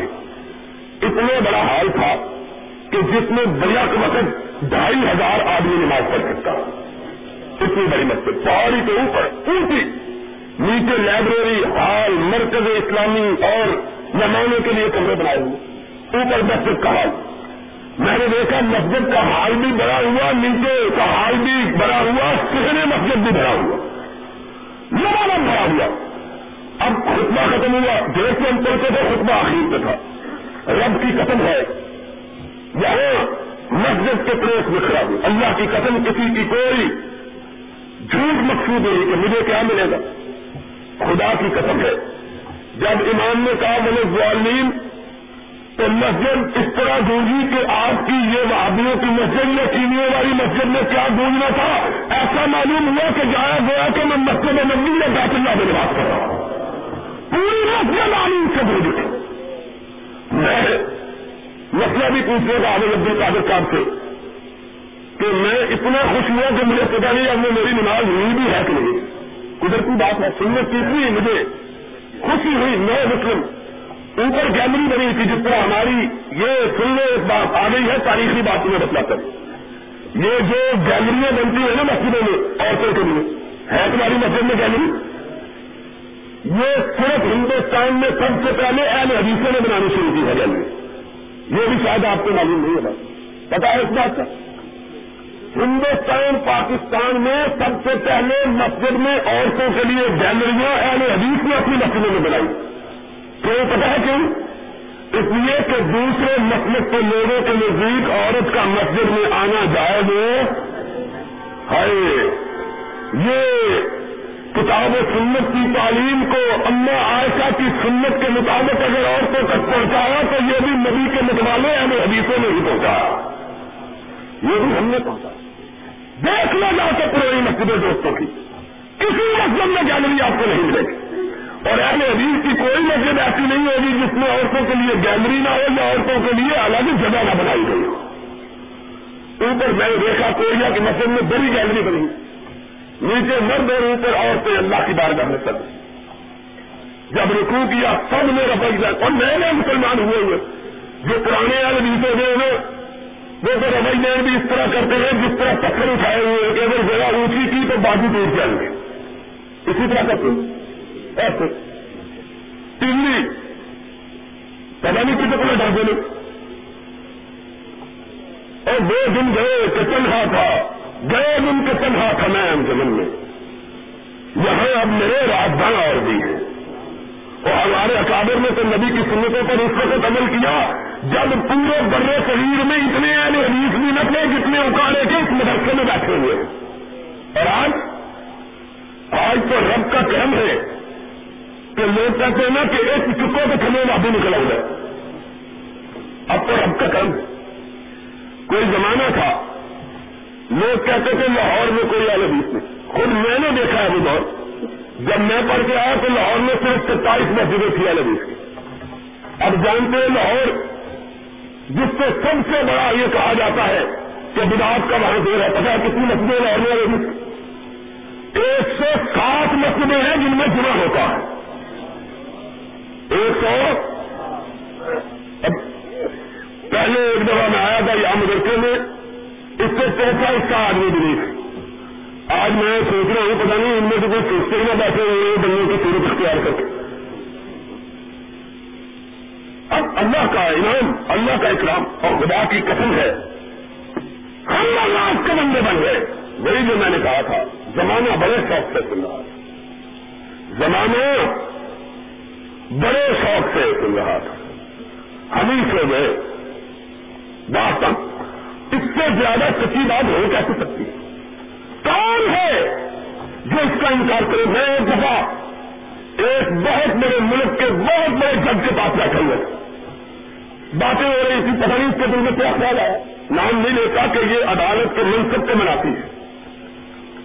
اتنے بڑا ہال تھا کہ جس میں بڑیا کے وقت ڈھائی ہزار آدمی نماز پڑھ سکتا اتنی بڑی مسجد، پہاڑی کے اوپر، اونچی۔ نیچے لائبریری، ہال، مرکز اسلامی اور مہمانوں کے لیے کمرے بنائے ہوئے۔ اوپر مسجد کا ہال۔ میں نے دیکھا مسجد کا حال بھی بڑا ہوا، نیچے کا حال بھی بڑا ہوا سہنے مسجد بھی بڑا ہوا۔ لمبا بڑا ہوا۔ اب خطبہ ختم ہوا دیکھ کے ہم پڑھتے تھے، خطبہ آخر پہ تھا۔ رب کی قسم ہے۔ یہاں مسجد کے پریس بکھرا ہوا اللہ کی قسم، کسی کی کوئی جھوٹ مقصود نہیں کہ مجھے کیا ملے گا۔ خدا کی قسم ہے۔ جب امام نے کہا بولے ظالم تو مسجد اس طرح گونجی کہ آپ کی یہ وادیوں کی مسجد یا چینیوں والی مسجد میں کیا گونجنا تھا؟ ایسا معلوم ہوا کہ جایا گیا کہ میں مسجد نبی یا اللہ میں بات کر رہا ہوں۔ پوری مسجد عالم سے گونج تھی میں مسئلہ بھی پوچھنے کا عبد القادر صاحب سے کہ میں اتنا خوش ہوا کہ مجھے پتا نہیں اب میں میری نماز ہوئی بھی ہے کہ نہیں۔ قدرتی بات ہے، سنت کی مجھے خوشی ہوئی، میں مسلم اوپر گیلری بنی تھی جس طرح ہماری یہ سننے ایک بات آ گئی ہے، تاریخی بات میں بتلا کر۔ یہ جو گیلریاں بنتی ہیں نا مسجدوں میں، عورتوں کے لیے، ہے تمہاری مسجد میں گیلری؟ یہ صرف ہندوستان میں سب سے پہلے اہل حدیثوں نے بنانی شروع کی ہے گیلری۔ یہ بھی شاید آپ کو معلوم نہیں ہے بات پتا ہے اس بات کا۔ ہندوستان، پاکستان میں سب سے پہلے مسجد میں عورتوں کے لیے گیلریاں اہل حدیث نے اپنی مسجدوں میں بنائی۔ کیوں پتا ہے کیوں؟ اس لیے کہ دوسرے مسلک کے لوگوں کے نزدیک عورت کا مسجد میں آنا جائز ہے۔ یہ کتاب و سنت کی تعلیم کو اما عائشہ کی سنت کے مطابق اگر عورتوں تک پہنچایا تو یہ بھی نبی کے متبادلے ہمیں حدیثوں میں ہی پہنچایا یہ بھی ہم نے پہنچا۔ دیکھ لو جا کے پرانی مسجدیں دوستوں کی۔ کسی مسجد میں گیلری آپ کو نہیں ملے گی اور اہل حدیث کی کوئی مسجد ایسی نہیں ہوگی جس میں عورتوں کے لیے گیلری نہ ہو یا عورتوں کے لیے الگ جگہ نہ بنائی گئی ہو۔ اوپر میں دیکھا کوئیا کی مسجد میں بڑی گیلری بنی۔ نیچے مرد اور اوپر عورتیں اللہ کی بارگاہ میں سب۔ جب رکو کیا، سب نے رفائی جائے اور نئے نئے مسلمان ہوئے ہوئے۔ جو پرانے اہل حدیث ہوئے ہوئے، وہ تو ربئی جین بھی اس طرح کرتے ہیں، جس طرح پتھر اٹھائے ہوئے کہ اگر جگہ اونچی کی تو بازو ٹوٹ جائیں گے۔ اسی طرح کرتے ہیں۔ ایسے۔ ٹلی پتا نہیں کتنے کو ڈر دے اور دو دن گئے کہ تنہا تھا۔ گئے دن کے تنہا تھا میں زمن میں۔ یہاں اب میرے راجدھان اور بھی ہیں اور ہمارے اکابر میں تو نبی کی سنتوں پر اس وقت عمل کیا۔ جب پورے برے شریر میں اتنے یعنی حدیث بھی نہ تھے جتنے اکاڑے کے اس مدرسے میں بیٹھے ہوئے۔ اور آج آج تو رب کا کرم ہے۔ کہ لوگ کہتے ہیں نا کہ ایک چکو تو کھلے ابھی نکلا ہوا اب تو اب کا کم کوئی زمانہ تھا، لوگ کہتے تھے لاہور میں کوئی الگ نہیں خود میں نے دیکھا ہے وہ دور جب میں پڑھ کے آیا تو لاہور میں صرف ستائیس مسجدیں تھی الگ اب جانتے ہیں لاہور، جس سے سب سے بڑا یہ کہا جاتا ہے کہ بداعت کا وہاں دور ہے۔ پتا کتنی مسجدیں لاہور میں ایک سو سات مسجدیں ہیں جن میں جمع ہوتا ہے۔ ایک سو؟ پہلے ایک دفعہ میں آیا تھا یہاں مدرسے میں، اس سے چوتھا اس کا آدمی بھی آج میں سوچ رہا ہوں پتا نہیں ان میں سے کوئی سوچتے نہ بیٹھے ہوئے بننے کی صورت اختیار کر کے اب اللہ کا انعام اللہ کا اکرام اور خدا کی قسم ہے۔ ہم اللہ کے بندے بن گئے۔ وہی جو میں نے کہا تھا، زمانہ بڑے شوق سے سن رہا زمانہ بڑے شوق سے سن رہا تھا۔ ہم ہی گئے بات اس سے زیادہ سچی بات ہو کیسے سکتی؟ کون ہے جو اس کا انکار کرے؟ میں ایک دفعہ ایک بہت بڑے ملک کے بہت بڑے جج کے پاس بیٹھے ہوئے باتیں ہو رہی تھی پتہ نہیں اس کے دل میں کیا خیال ہے۔ نام نہیں لیتا کہ یہ عدالت کے منصب پہ مناتی ہے۔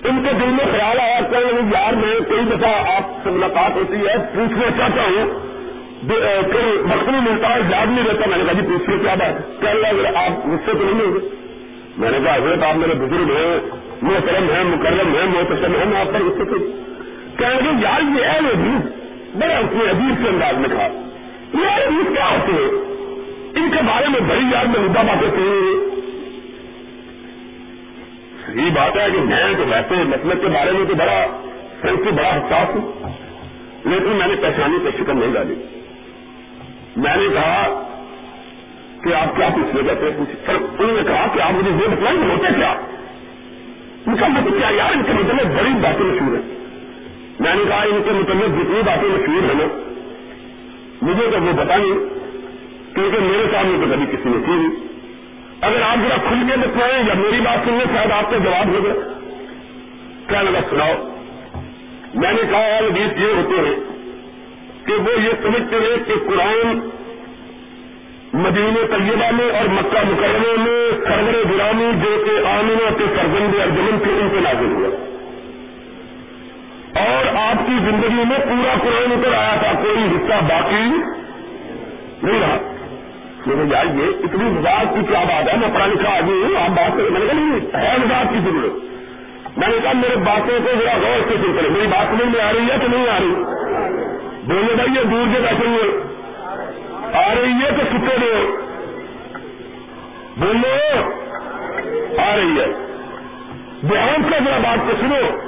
ان کے دل میں خیال آیا کہ یار میں کئی دفعہ آپ سے ملاقات ہوتی ہے، پوچھنا چاہتا ہوں۔ پھر وقت نہیں ملتا ہے، یاد نہیں رہتا۔ میں نے کہا جی پوچھیے کیا بات کیا اللہ آپ مجھ سے تو نہیں ہوں گے میں نے کہا، حضرت، آپ میرے بزرگ ہیں، محترم ہیں، مکرم ہیں محتسم ہیں، میں آپ پر اس سے کہنے لگے یار یہ ہے عزیز۔ بڑا اس نے عجیب کے انداز میں کہا۔ یہ عزیز کیا ہوتے ہیں؟ ان کے بارے میں بڑی یاد میں مدعا باتیں سنی یہ بات ہے کہ میں تو ویسے مطلب کے بارے میں تو بڑا سینسی بڑا حساس ہوں، لیکن میں نے پہچانی پہ شکر نہیں ڈالی۔ میں نے کہا کہ آپ کیا پوچھنے کہتے ہیں سر، انہوں نے کہا کہ آپ مجھے یہ بتائیں ہوتے کیا؟ ان کا مطلب کیا یار، ان کے متعلق بڑی باتیں مشہور ہیں۔ میں نے کہا ان کے متعلق جتنی باتیں مشہور ہیں نا، مجھے تو وہ بتا نہیں کیونکہ میرے سامنے تو کبھی کسی نے کی نہیں۔ اگر آپ ذرا کھل کے بتائیں یا میری بات سننے شاید آپ کو جواب ہو گیا کیا لگا، سناؤ۔ میں نے کہا اور گیت یہ ہوتے ہیں کہ وہ یہ سمجھتے ہیں کہ قرآن مدینہ طیبہ میں اور مکہ مکرمے میں سرور گرامی جو کہ آمینہ کے سرگند ارجمن کے ان سے نازل ہوا۔ اور آپ کی زندگی میں پورا قرآن اتر آیا تھا، کوئی حصہ باقی نہیں رہا۔ میرے یار یہ اتنی مزاق کی کیا بات ہے؟ میں پڑھا لکھا آدمی ہوں، آپ بات کریں۔ میں نے کہا نہیں، ہے مزاق کی ضرورت۔ میں نے کہا میرے باتوں کو ذرا غور سے سن کریں میری بات سمجھ میں آ رہی ہے کہ نہیں آ رہی؟ بولے بھائی، یہ دور سے بیٹھے ہوئے آ رہی ہے تو سکے دو۔ بولو۔ آ رہی ہے۔ دھیان سے ذرا بات کو سنو۔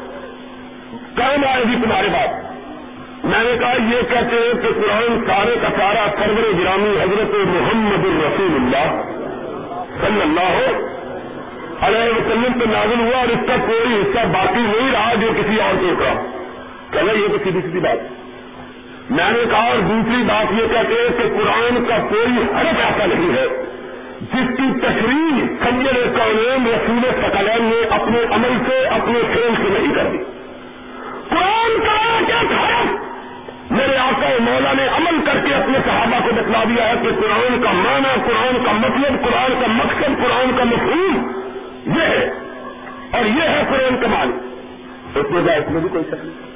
کام آئے گی تمہارے بات میں نے کہا، یہ کہتے ہیں کہ قرآن سارے کا سارا سرور گرامی حضرت محمد الرسول اللہ صلی اللہ علیہ وسلم پہ نازل ہوا اور اس کا کوئی حصہ باقی نہیں رہا جو کسی اور کو کا چلے یہ تو سیدھی سیدھی بات۔ میں نے کہا، اور دوسری بات یہ کہتے ہیں کہ قرآن کا کوئی حرف ایسا نہیں ہے جس کی تشریح سمجھے قانون رسول سکلین نے اپنے عمل سے، اپنے فیل سے نہیں کر دی۔ قرآن کا ایک حرف میرے آقا مولا نے عمل کر کے اپنے صحابہ کو بتلا دیا ہے کہ قرآن کا معنی، قرآن کا مطلب قرآن کا مقصد، قرآن کا مفہوم یہ ہے۔ اور یہ ہے قرآن کا اس میں اس میں بھی کوئی شک نہیں۔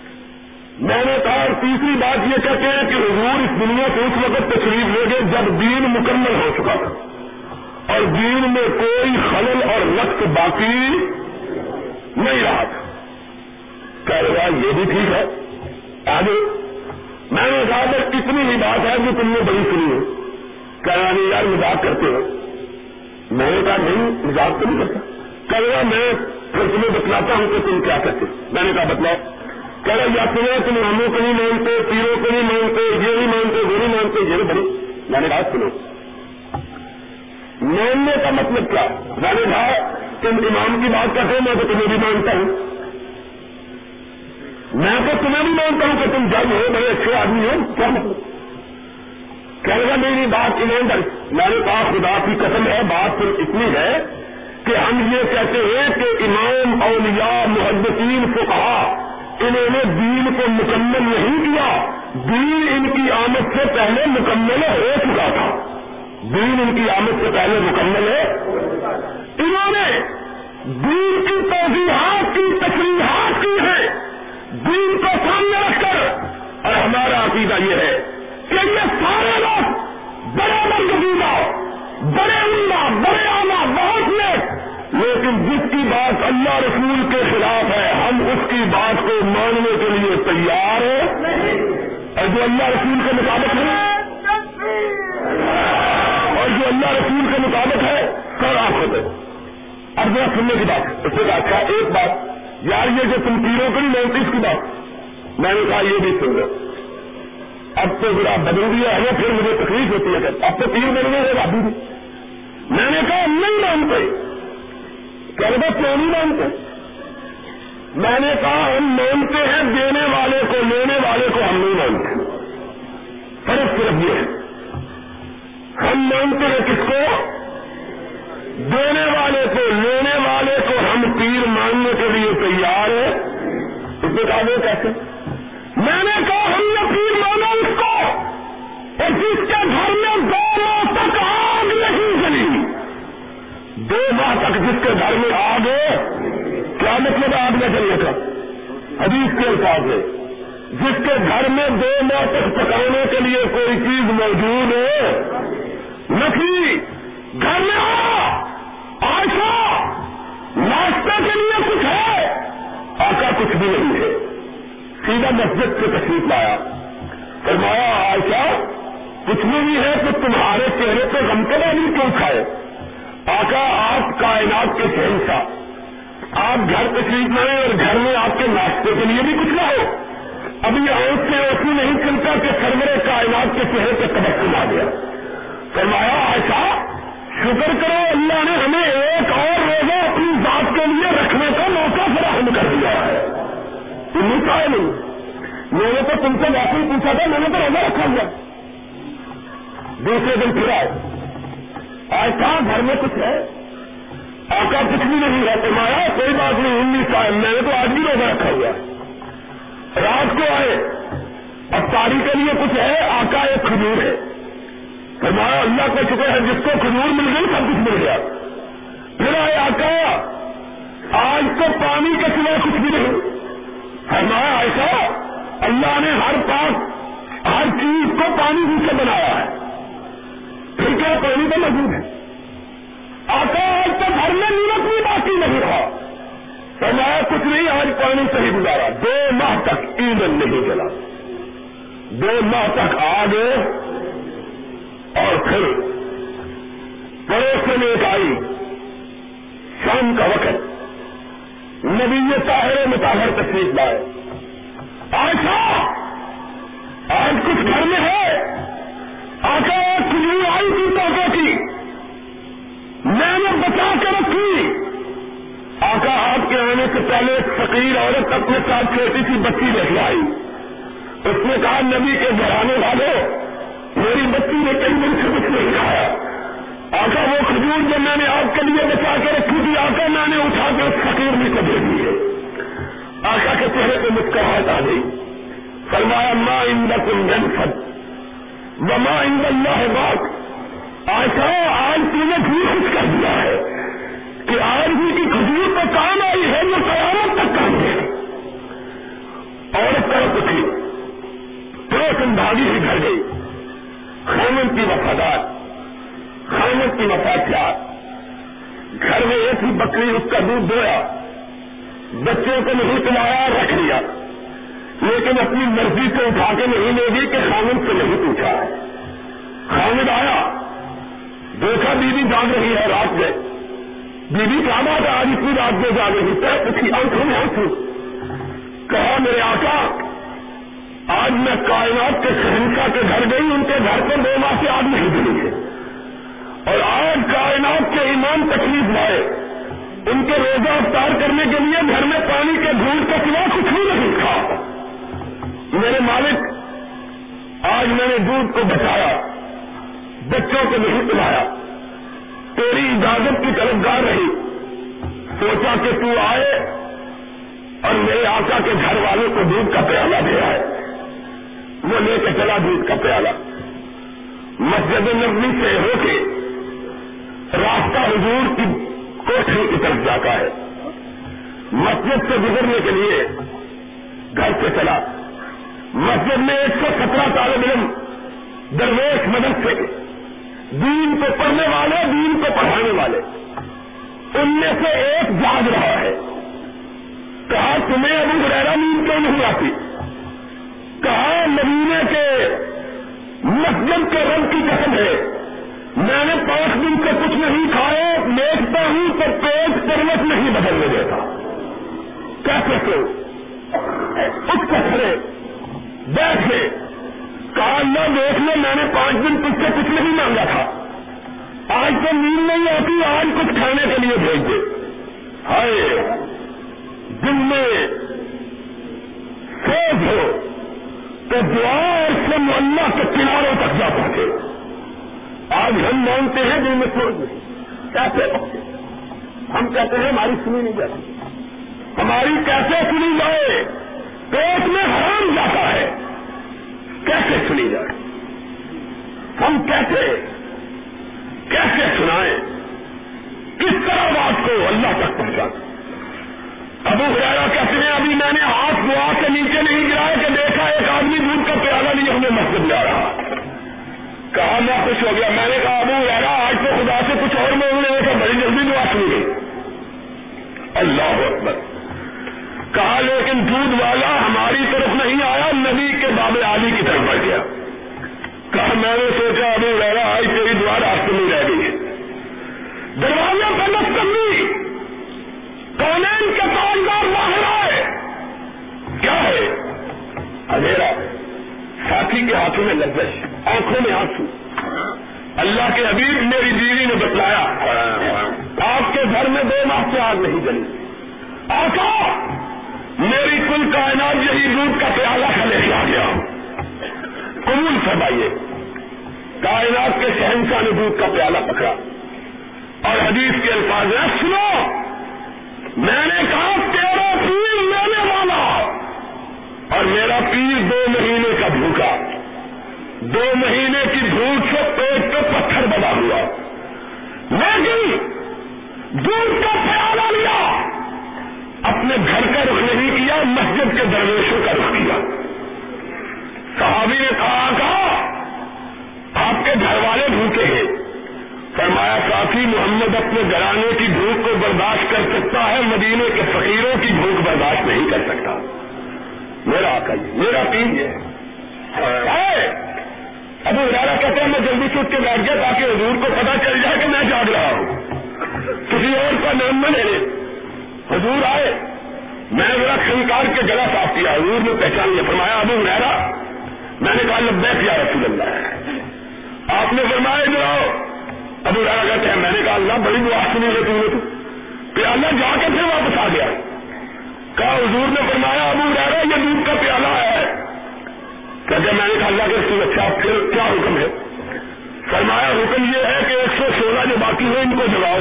میں نے کہا اور تیسری بات یہ کہتے ہیں کہ حضور اس دنیا سے اس وقت تشریف لے گئے جب دین مکمل ہو چکا تھا۔ اور دین میں کوئی خلل اور وقت باقی نہیں رہا تھا۔ کہہ یہ بھی ٹھیک ہے۔ آگے میں نے کہا کہ اتنی ہی بات ہے جو تم نے بڑی سنی ہے کہا نہیں یار مزاق کرتے ہو۔ میں نے کہا نہیں مزاق تو نہیں کرتا۔ کہ میں پھر تمہیں بتلاتا ہوں کہ تم کیا کرتے میں نے کہا بتلاؤ۔ کہ یا تمہیں تم ہموں کو نہیں مانتے، پیروں کو نہیں مانتے، یہ نہیں مانتے، وہ نہیں مانتے، یہ بڑی میں نے کہا سنو۔ ماننے کا مطلب کیا؟ میں نے کہا تم امام کی بات کرتے میں تو تمہیں بھی مانتا ہوں۔ میں تو تمہیں بھی مانتا ہوں کہ تم جب ہو بڑے اچھے آدمی ہو، کیا مطلب؟ گا میری بات ایماندار میں نے کہا خدا کی قسم ہے، بات صرف اتنی ہے کہ ہم یہ کہتے ہیں کہ امام اولیاء، محدثین کو کہا انہوں نے دین کو مکمل نہیں کیا۔ دین ان کی آمد سے پہلے مکمل ہو چکا تھا۔ دین ان کی آمد سے پہلے مکمل ہے۔ انہوں نے دین کی توضیحات کی تشریحات کی دین کو سامنے رکھ کر اور ہمارا عقیدہ یہ ہے کہ یہ سارے لوگ بڑے مرگزیدہ بڑے عمدہ بڑے آنا بہت لوگ۔ لیکن جس کی بات اللہ رسول کے خلاف ہے، ہم اس کی بات کو ماننے کے لیے تیار ہیں۔ اور جو اللہ رسول کے مطابق ہے، اور جو اللہ رسول کے مطابق ہے سر آپ ہوتے اب ذرا سننے کی بات، اس سے اچھا ایک بات یار یہ جو تم تیروں کو نہیں مانتے اس کی بات، میں نے کہا یہ بھی سن لو اب تو ذرا بدل دیا ہے پھر مجھے تکلیف ہوتی ہے۔ اب تو تیر بن گئے ابھی جی۔ بھی میں نے کہا نہیں مانتے۔ کہہ رہے کیوں نہیں مانتے؟ میں نے کہا ہم مانتے ہیں، دینے والے کو، لینے والے کو ہم نہیں مانتے۔ فرق صرف یہ ہے۔ ہم مانتے ہیں کس کو؟ دینے والے کو لینے والے کو ہم پیر ماننے کے لیے تیار ہیں؟ اس نے کہا وہ کیسے میں نے کہا ہم نے پیر مانا اس کو۔ اور جس کے گھر میں دو ماہ تک آگ نہیں چلی دو ماہ تک جس کے گھر میں آگ ہے کیا مطلب آگ نہ چلنے کا حدیث کے الفاظ ہے جس کے گھر میں دو ماہ تک پکانے کے لیے کوئی چیز موجود ہے نکلی گھر میں آ آشا ناشتے کے لیے کچھ ہے آقا کچھ بھی نہیں ہے۔ سیدھا مسجد سے تشریف لایا۔ فرمایا آشا کچھ بھی نہیں ہے تو تمہارے چہرے پہ غم کا نہیں کیوں کھائے؟ آقا، آپ کائنات کے شہنشاہ، آپ گھر تشریف لائیں اور گھر میں آپ کے ناشتے کے لیے بھی کچھ نہ ہو۔ ابھی آنکھ سے ایسی نہیں چلتا کہ سرور کائنات کے چہرے پہ تبکم آ گیا۔ فرمایا آشا شکر کرو، اللہ نے ہمیں ایک اور روزہ اپنی ذات کے لیے رکھنے کا موقع فراہم کر دیا ہے۔ تم کا نہیں میں نے تو تم سے واقعی پوچھا تھا، میں نے تو روزہ رکھا ہوا۔ دوسرے دن پھر آئے۔ آج کہاں گھر میں کچھ ہے؟ آقا کچھ بھی نہیں ہے تمہارا کوئی بات نہیں انیس کا میں نے تو آج بھی روزہ رکھا ہوا۔ رات کو آئے۔ اب کے لیے کچھ ہے، آقا ایک کھجور ہے۔ فرمایا، اللہ کا شکر ہے جس کو کھجور مل گئی سب کچھ مل گیا۔ پھر آئے آقا، آج تو پانی کے سوا کچھ بھی نہیں۔ فرمایا ایسا اللہ نے ہر پاس ہر چیز کو پانی بھی سے بنایا ہے۔ پھر کیا پانی تو موجود ہے؟ آقا، آج تو گھر میں نیمت بھی باقی نہیں رہا۔ فرمایا، کچھ نہیں، آج پانی صحیح گزارا۔ دو ماہ تک ایندھن نہیں چلا دو ماہ تک آگ اور پھر پڑوس میں ایک آئی، شام کا وقت۔ نبی طاہر متاثر تشریف لائے۔ آشا، آج کچھ گھر میں ہے۔ آقا کھجور آئی تھی تو کی۔ میں نے بچا کے رکھی۔ آقا آپ کے آنے سے پہلے ایک فقیر عورت اپنے ساتھ چھوٹی سی بچی لے کے آئی اس نے کہا، نبی کے گھرانے والوں میری بچی نے کئی دن سے کچھ نہیں کھایا آقا وہ کھجور جو میں نے آپ کے لیے بچا کے رکھی تھی، آقا میں نے اٹھا کے اس فقیر میں کو دے دی ہے آقا کے چہرے پہ مسکراہٹ آ گئی۔ فرمایا ماں اند کم جن فت وما اند اللہ بات آشا آج تم نے بھی خوش کر دیا ہے کہ آج بھی کی کھجور تو کام آئی ہے وہ قیامت تک کام ہے۔ عورت طرف اٹھی پڑوسن بھاگی ہی گھر گئی۔ خامن کی وفادار خامن کی وفادار گھر میں ایک ہی بکری، اس کا دودھ دویا بچوں کو نہیں پلایا رکھ لیا۔ لیکن اپنی مرضی سے اٹھا کے نہیں لے گی کہ خامد سے نہیں پوچھا۔ ہے خامد آیا۔ دیکھا بیوی جاگ رہی ہے رات میں۔ بیوی کہا بات ہے؟ آج اتنی رات میں جاگ رہی ہے۔ اسی آنکھوں میں آنکھوں کہا، میرے آقا آج میں کائنات کے شہنشاہ کے گھر گئی، ان کے گھر پر دو ماہ سے آگ نہیں دلی ہے اور آج کائنات کے ایمان تکلیف لائے۔ ان کے روزہ افطار کرنے کے لیے گھر میں پانی کے گھونٹ کے سوا کچھ بھی نہیں تھا۔ میرے مالک، آج میں نے دودھ کو بچایا، بچوں کو نہیں پلایا تیری اجازت کی طرف گار رہی۔ سوچا کہ تو آئے اور میرے آقا کے گھر والوں کو دودھ کا پیالہ دیا ہے لے کے چلا دودھ کا پیالہ۔ مسجد نبی سے ہو کے راستہ حضور کی کوٹھی کی طرف جاتا ہے۔ مسجد سے گزرنے کے لیے گھر سے چلا۔ مسجد میں ایک سو سترہ طالب علم درویش مدد سے دین کو پڑھنے والے، دین کو پڑھانے والے۔ ان میں سے ایک جاگ رہا ہے۔ کہا، تمہیں ابو گریرا نیند کیوں نہیں آتی؟ کہا مدینے کے مسجد کے رنگ کی قسم ہے۔ میں نے پانچ دن سے کچھ نہیں کھایا دیکھتا ہوں تو پیٹ پروت نہیں بدلنے دیتا۔ کیسے تو؟ اس کا کھڑے بیٹھے۔ کہا، نہ دیکھ لو میں نے پانچ دن تجھ سے کچھ نہیں مانگا تھا۔ آج تو نیند نہیں آتی، آج کچھ کھانے کے لیے بھیج دے۔ ہائے، دن میں سوچ ہو تو دعا اور سم اللہ کے کناروں تک جا پہنچے آج ہم مانتے ہیں دل میں چھوڑ نہیں۔ کیسے ہم کہتے ہیں ہماری سنی نہیں جاتی۔ ہماری کیسے سنی جائے؟ پیٹ میں حرام جاتا ہے۔ کیسے سنی جائے؟ ہم کیسے؟ کیسے سنائیں؟ کس طرح بات کو اللہ تک پہنچا ابو خیرا کہتے ہیں، ابھی میں نے ہاتھ دعا کے نیچے نہیں گرایا کہ دیکھا ایک آدمی دودھ کا پیالہ نہیں ہمیں مسجد جا رہا کہا، میں خوش ہو گیا۔ میں نے کہا، ابو خیرا آج تو خدا سے کچھ اور میں انہوں نے دیکھا بڑی جلدی دعا سن گئی اللہ اکبر۔ کہا، لیکن دودھ والا ہماری طرف نہیں آیا، نبی کے آنکھوں میں آنسو۔ اللہ کے حبیب میری بیوی نے بتلایا، آپ کے گھر میں دو ماہ سے آگ نہیں جلی۔ آقا، میری کل کائنات یہی دودھ کا پیالہ کا لے کے آ گیا۔ قبول فرمائیے، کائنات کے شہنشاہ نے دودھ کا پیالہ پکڑا۔ اور حدیث کے الفاظ ہیں، سنو، میں نے کہا، تیرا پیر لینے والا اور میرا پیر دو مہینے کا بھوکا۔ دو مہینے کی بھوک سے پیٹ پہ پتھر بنا ہوا۔ لیکن دودھ کا پیالہ لیا۔ اپنے گھر کا رخ نہیں کیا، مسجد کے درویشوں کا رخ کیا۔ صحابی نے کہا کہا آپ کے گھر والے بھوکے ہیں۔ فرمایا ساتھی محمد اپنے گرانے کی بھوک کو برداشت کر سکتا ہے، مدینے کے فقیروں کی بھوک برداشت نہیں کر سکتا۔ میرا آقا یہ میرا پین یہ جی۔ ابو ادارہ کہتے ہیں، میں جلدی سے کے بیٹھ گیا تاکہ حضور کو پتا چل جائے کہ میں جاگ رہا ہوں۔ کسی اور کا نام نہ لے لے۔ حضور آئے۔ میں ذرا خنکار کے گلا صاف کیا۔ حضور نے پہچان لیا۔ فرمایا، ابو ریرا میں نے کہا، لبیک یا رسول اللہ۔ آپ نے فرمایا جو ابو رانا کہتے ہیں، میں نے کہا، اللہ بڑی وہ سنی ہے تم نے تو۔ پیالہ جا کے پھر واپس آ گیا۔ کہا، حضور نے فرمایا، ابو رانا یہ دودھ کا پیالہ ہے۔ کہتے میں نے کہا اللہ کے رسول اچھا پھر کیا حکم ہے؟ فرمایا، حکم یہ ہے کہ ایک سو سولہ جو باقی ہیں، ان کو جلاؤ۔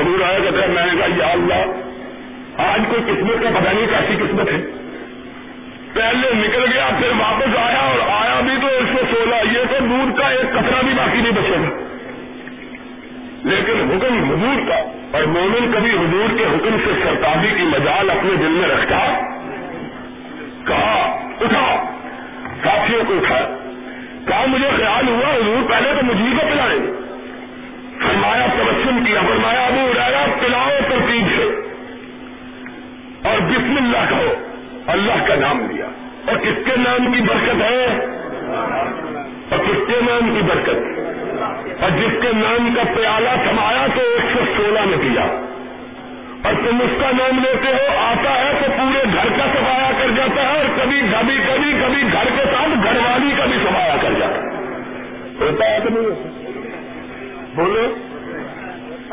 ابو رایا کہتے ہیں میں نے کہا، یا اللہ، آج کوئی قسمت کا پتہ نہیں کیسی قسمت ہے۔ پہلے نکل گیا، پھر واپس آیا اور آیا بھی تو ایک سو سولہ۔ یہ تو دودھ کا ایک کپڑا بھی باقی نہیں بچے گا۔ لیکن حکم حضور کا، اور مومن کبھی حضور کے حکم سے سرتابی کی مجال اپنے دل میں رکھتا، کہا اٹھا ساتھیوں کو اٹھا۔ کہا، مجھے خیال ہوا، حضور پہلے تو مجھے کو پلائیں فرمایا، تبسم کیا۔ فرمایا، ابو اڑایا پلاؤ ترتیب سے اور بسم اللہ کہو، اللہ کا نام لیا۔ اور کس کے نام کی برکت ہے؟ اور کس کے نام کی برکت؟ اور جس کے نام کا پیالہ سمایا تو ایک سو سولہ میں کیا۔ اور تم اس کا نام لیتے ہو، آتا ہے تو پورے گھر کا سفایا کر جاتا ہے اور کبھی کبھی کبھی کبھی گھر کے ساتھ گھر والی کا بھی سفایا کر جاتا ہے۔ ہوتا ہے کہ نہیں؟ بولو۔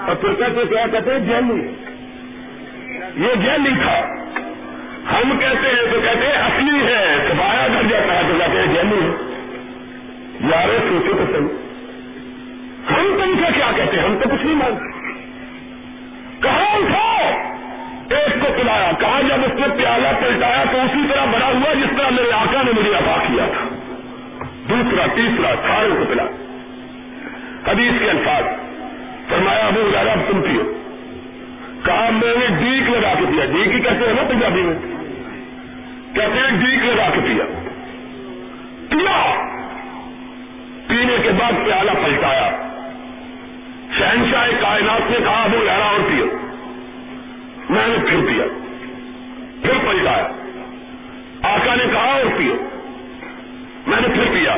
اور پھر کہتے کیا کہتے ہیں؟ جیلی۔ یہ جیلی تھا۔ ہم کہتے ہیں، تو کہتے ہیں، اصلی ہے۔ سفایا کر جاتا ہے تو کہتے ہیں، جیلی ہے۔ یار سوچو تو صحیح۔ ہم تم سے کیا کہتے ہیں؟ ہم تو کچھ نہیں مانتے۔ کہاں اٹھاؤ ایک کو پلایا کہا جب اس نے پیالہ پلٹایا تو اسی طرح بڑا ہوا جس طرح میرے آقا نے مجھے ادا کیا تھا۔ دوسرا، تیسرا، سارے کو پلا حدیث کے الفاظ۔ فرمایا، ابو زیادہ تم پیو۔ کہا، میں نے ڈیک لگا کے پیا۔ ڈیک ہی کہتے ہیں نا پنجابی میں۔ کہتے ہیں، ڈیک لگا کے پیا۔ پیا۔ پینے کے بعد پیالہ پلٹایا۔ شہنشاہ کائنات نے کہا وہ لہرا اور پیو۔ میں نے پھر پیا پھر پلٹایا آقا نے کہا اور پیو میں نے پھر پیا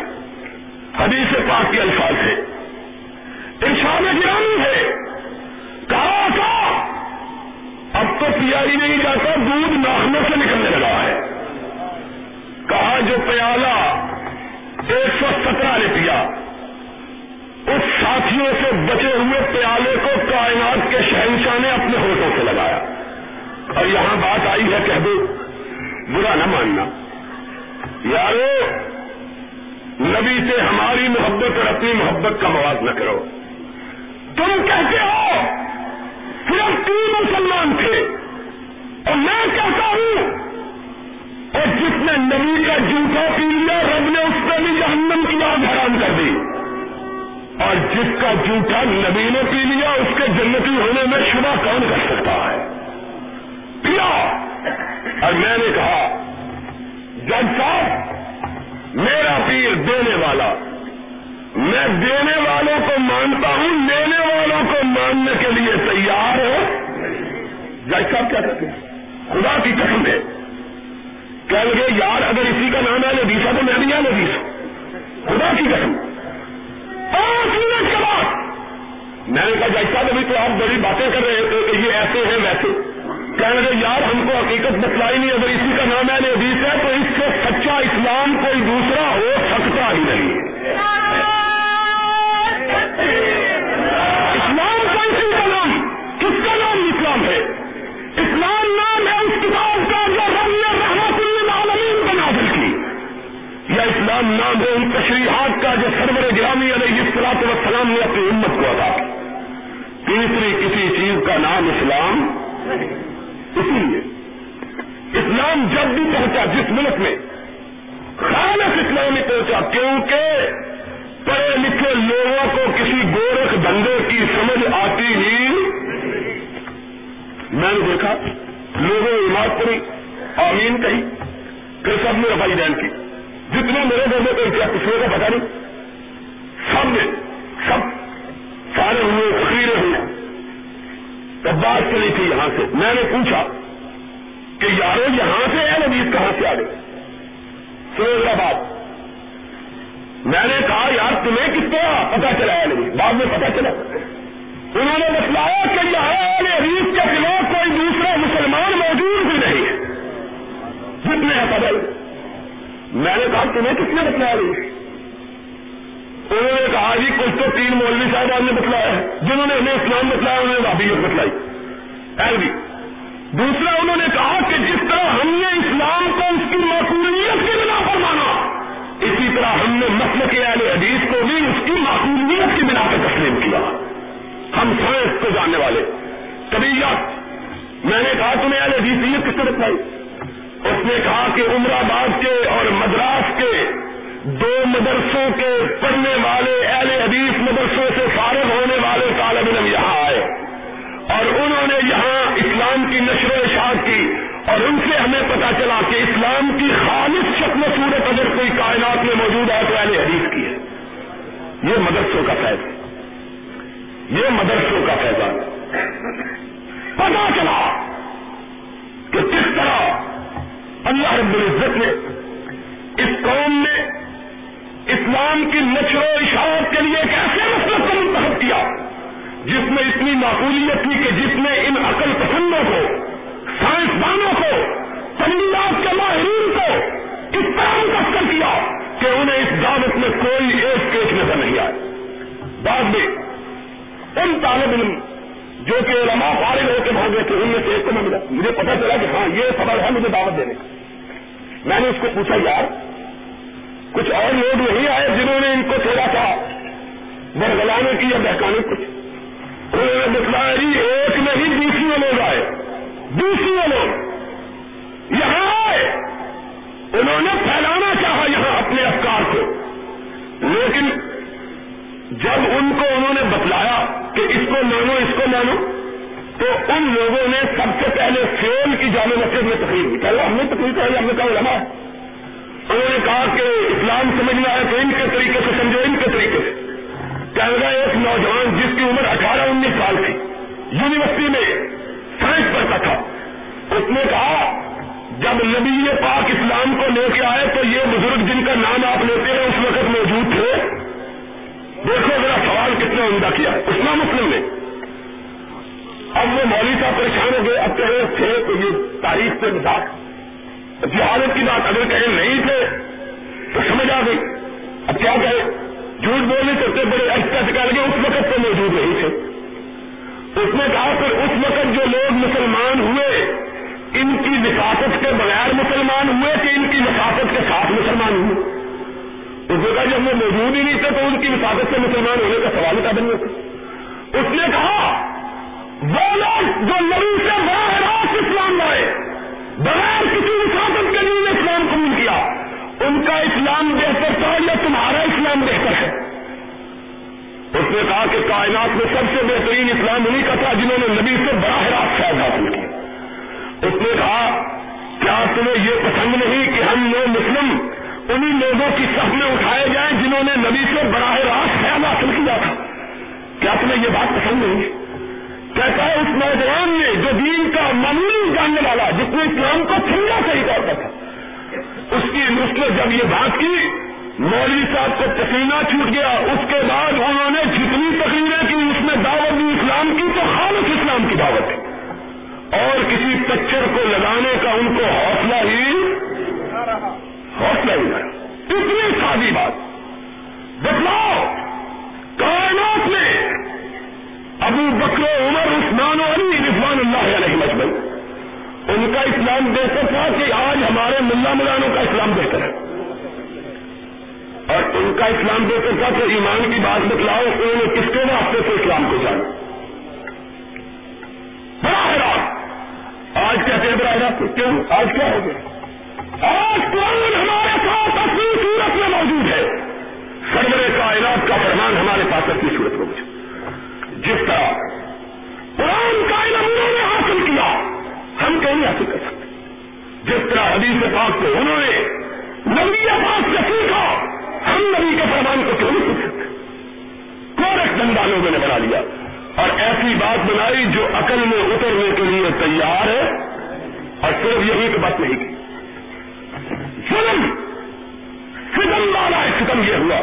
حدیث پاک کے الفاظ ہے انسان گرانی ہے۔ کہا، آقا، اب تو پیا ہی نہیں جاتا، دودھ ناخنوں سے نکلنے لگا ہے۔ کہا، جو پیالہ ایک سو سترہ نے پیا، اس ساتھیوں سے بچے ہوئے پیالے کو کائنات کے شہنشاہ نے اپنے ہوٹوں سے لگایا۔ اور یہاں بات آئی ہے کہہ دو۔ برا نہ ماننا۔ یارو، نبی سے ہماری محبت اور اپنی محبت کا مواد نہ کرو۔ تم کہتے ہو؟ صرف تین مسلمان تھے۔ اور میں کہتا ہوں؟ اور جس نے نبی کا جوتا پی لیا، رب نے اس پہ بھی جہنم کی بات حرام کر دی۔ اور جس کا جھوٹا نبی نے پی لیا، اس کے جنتی ہونے میں شبہ کون کر سکتا ہے؟ پیا اور میں نے کہا، جج صاحب، میرا پیر دینے والا، میں دینے والوں کو مانتا ہوں، لینے والوں کو ماننے کے لیے تیار ہوں جج صاحب کیا کہتے ہیں؟ خدا کی قسم ہے۔ کہ گے یار، اگر اسی کا نام ہے ندیسا تو میں بھی یا ندیسا خدا کی قسم۔ پانچ منٹ کے بعد میں نے کہا جیسا ابھی تو آپ بڑی باتیں کر رہے تھے کہ یہ ایسے ہیں ویسے۔ کہنے لگے، یار، ہم کو حقیقت بتلائی نہیں اگر اسی کا نام ہے حدیث ہے، تو اس سے سچا اسلام کوئی دوسرا ہو سکتا ہی نہیں۔ اسلام کا اسی کا نام، کس کا نام اسلام ہے؟ اسلام نام ہے اس کتاب کا جو رب نے رحمت العالمین بنا کی۔ یا اسلام نام ہے ان تشریحات کا جو سرور گرامی علیہ السلاط وسلام نے اپنی امت کو ادا تیسری کسی چیز کا نام اسلام اسی لیے اسلام جب بھی پہنچا جس ملک میں، خالص اسلامی پہنچا، کیونکہ پڑھے لکھے لوگوں کو کسی گورکھ دنگے کی سمجھ آتی ہی میں نے دیکھا، لوگوں نے عمارت پڑی آمین کہی، پھر سب نے رفائی دین کی۔ جتنے میرے گھر میں کوئی کیا پچھلے کا پتا نہیں سب نے سب سارے ہوئے تقریریں ہوئے بات چلی تھی یہاں سے۔ میں نے پوچھا کہ یارو یہاں سے ہے نبیز کہاں سے آ گئے؟ فیروز آباد میں نے کہا، یار تمہیں کس طرح پتا چلا ہے نبی بعد میں پتا چلا۔ انہوں نے بتلایا کہ یہاں حدیث کے خلاف کوئی دوسرا مسلمان موجود بھی نہیں ہے۔ جتنے ہیں بدل میں نے کہا، تمہیں کس نے بتلایا نہیں انہوں نے کہا جی کچھ تو تین مولوی صاحب نے بتلایا ہے جنہوں نے ہمیں اسلام بتلایا، انہوں نے بابیت بتلائی۔ ایل بھی جی۔ دوسرا، انہوں نے کہا کہ جس طرح ہم نے اسلام کو اس کی معقولیت کے بنا پر مانا، اسی طرح ہم نے مسل کے اہل حدیث کو بھی اس کی معقولیت کی بنا پر تسلیم کیا۔ ہم سائنس کو جاننے والے۔ طبیعت میں نے کہا، تمہیں اہل حدیثیت کس نے بتائی اس نے کہا کہ عمر آباد کے اور مدراس کے دو مدرسوں کے پڑھنے والے اہل حدیث مدرسوں سے فارغ ہونے والے طالب علم یہاں آئے۔ اور انہوں نے یہاں اسلام کی نشر و اشاعت کی اور ان سے ہمیں پتا چلا کہ اسلام کی خالص شکل و صورت اگر کوئی کائنات میں موجود ہے تو اہل حدیث کی ہے۔ یہ مدرسوں کا فیض۔ یہ مدرسوں کا فیضان پتا چلا کہ کس طرح اللہ رب العزت نے اس قوم نے اسلام کی نشر و اشاعت کے لیے ایک ایسے مسلک کو منتخب کیا جس میں اتنی معقولیت تھی کہ جس میں ان عقل پسندوں کو سائنسدانوں کو تنبیات کے ماہرین کو اس طرح متاثر کیا کہ انہیں اس دعوت میں کوئی ایک کیس نظر نہیں آئے۔ بعد میں ان طالب علم جو کہ علماء فارغ ہو کے بھاگے تھے، ان میں سے ایک کو میں ملا۔ مجھے پتا چلا کہ ہاں یہ خبر ہے مجھے دعوت دینے کا۔ میں نے اس کو پوچھا، یار کچھ اور لوگ نہیں آئے جنہوں نے ان کو تھوڑا سا برگلانے کی یا بہکانے کچھ جی ایک نہیں دوسری لوگ آئے۔ دوسری لوگ یہاں آئے۔ انہوں نے پھیلانا چاہا یہاں اپنے افکار کو۔ لیکن جب ان کو انہوں نے بتلایا کہ اس کو مانو، اس کو مانو، تو ان لوگوں نے سب سے پہلے فیل کی جامع مسجد میں تقریر کی۔ پہلے ہم نے تقریر کری ہم نے کہا انہوں نے کہا کہ اسلام سمجھنا ہے تو ان کے طریقے سے سمجھو، ان کے طریقے سے۔ کہنا ایک نوجوان جس کی عمر اٹھارہ انیس سال تھی، یونیورسٹی میں سائنس پڑھتا تھا۔ اس نے کہا، جب نبی پاک اسلام کو لے کے آئے تو یہ بزرگ جن کا نام آپ لیتے ہیں، اس وقت موجود تھے۔ دیکھو ذرا سوال کتنا عمدہ کیا؟ اسلام مسلم نے اب وہ مولوی صاحب پریشان ہو گئے، اب کہے تھے تو یہ تاریخ سے بات جہالت کی بات اگر کہیں نہیں تھے، تو سمجھ آ گئی۔ اب کیا کہے جھوٹ بولنے سکتے بڑے اچھا کر کے اس وقت تو موجود نہیں تھے۔ اس نے کہا پھر اس وقت جو لوگ مسلمان ہوئے، ان کی وساطت کے بغیر مسلمان ہوئے کہ ان کی وساطت کے ساتھ مسلمان ہوئے؟ اس نے کہا جب وہ موجود ہی نہیں تھے تو ان کی وساطت سے مسلمان ہونے کا سوال کا بن گیا اس نے کہا، وہ لوگ جو نبی سے براہ راست اسلام لائے بغیر کسی وساطت کے لیے اسلام قبول کیا۔ ان کا اسلام بہتر تھا یا تمہارا اسلام بہتر ہے؟ اس نے کہا کہ کائنات میں سب سے بہترین اسلام انہیں کا تھا جنہوں نے نبی سے براہ راست فیض حاصل کیا اس نے کہا، کیا تمہیں یہ پسند نہیں کہ ہم لوگ مسلم انہیں لوگوں کی سب میں اٹھائے جائیں جنہوں نے نبی سے براہ راست فیض حاصل کیا تھا؟ کیا تمہیں یہ بات پسند نہیں؟ کہتا ہے اس نوجوان نے جو دین کا معمولی جاننے والا جس نے اسلام کو سمجھا صحیح طور پر تھا۔ اس کی اس نے جب یہ بات کی، مولوی صاحب کو پسینہ چھوٹ گیا۔ اس کے بعد انہوں نے جتنی تقریریں کی، اس میں دعوت دی اسلام کی تو خالص اسلام کی دعوت ہے۔ اور کسی کچر کو لگانے کا ان کو حوصلہ ہی حوصلہ ہی نہیں۔ اتنی سادی بات۔ بتلاؤ، کائنات میں ابو بکر عمر، عثمان و علی رضوان اللہ علیہ مجمل ان کا اسلام بہتر تھا کہ آج ہمارے ملا ملانوں کا اسلام بہتر ہے۔ اور ان کا اسلام بہتر تھا تو ایمان کی بات بتلاؤ انہوں نے کس کے واسطے سے اسلام کو جانا بڑا حیران۔ آج کہتے ہیں بڑا حیران کیوں؟ آج کیا ہو گیا؟ آج قرآن ہمارے ساتھ اپنی صورت میں موجود ہے۔ سرور کائنات کا فرمان ہمارے پاس اپنی صورت میں موجود جس طرح قرآن کا علم انہوں نے حاصل کیا، ہم کہیں حاصل کر سکتے جس طرح حدیث پاک کو انہوں نے نبی پاک سے سیکھا، ہم نبی کے فرمان کو کیوں نہیں سیکھ سکتے؟ اور ایک لوگوں نے بنا لیا۔ اور ایسی بات بنائی جو عقل میں اترنے کے لیے تیار ہے، اور صرف یہی تو بات نہیں۔ کی فلم فلم والا ختم یہ ہوا۔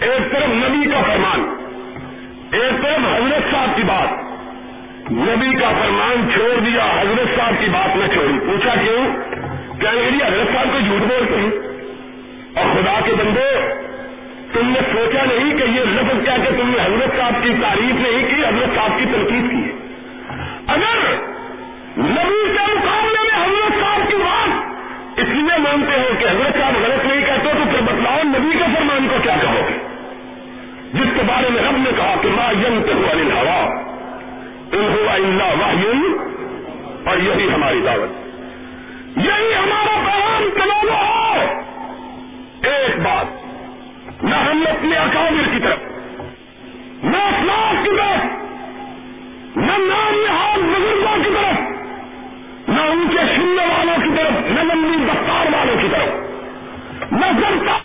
ایک طرف نبی کا فرمان ایک طرف حضرت صاحب کی بات، نبی کا فرمان چھوڑ دیا، حضرت صاحب کی بات نہ چھوڑی۔ پوچھا کیوں؟ کیا حضرت صاحب کو جھوٹ بولتے ہیں؟ اور خدا کے بندے، تم نے سوچا نہیں کہ یہ لفظ کیا کہ تم نے حضرت صاحب کی تعریف نہیں کی، حضرت صاحب کی تنقید کی ہے۔ اگر نبی کے مقابلے میں حضرت صاحب کی بات اس لیے مانتے ہو کہ حضرت صاحب غلط نہیں کہتے، تو پھر بتلاؤ نبی کے فرمان کو کیا کہو گے؟ جس کے بارے میں رب نے کہا کہ ما یم کے ہوا ہوا ان ہوا اللہ واہ اور یہی ہماری دعوت۔ یہی ہمارا پیغام کمانو ہے۔ ایک بات، نہ ہم اپنے اکاؤنٹ کی طرف، نہ اسلاف کی طرف، نہ نام نہاد بزرگوں کی طرف، نہ ان کے سننے والوں کی طرف، نہ ممبئی دفتار والوں کی طرف۔ نہ جنتا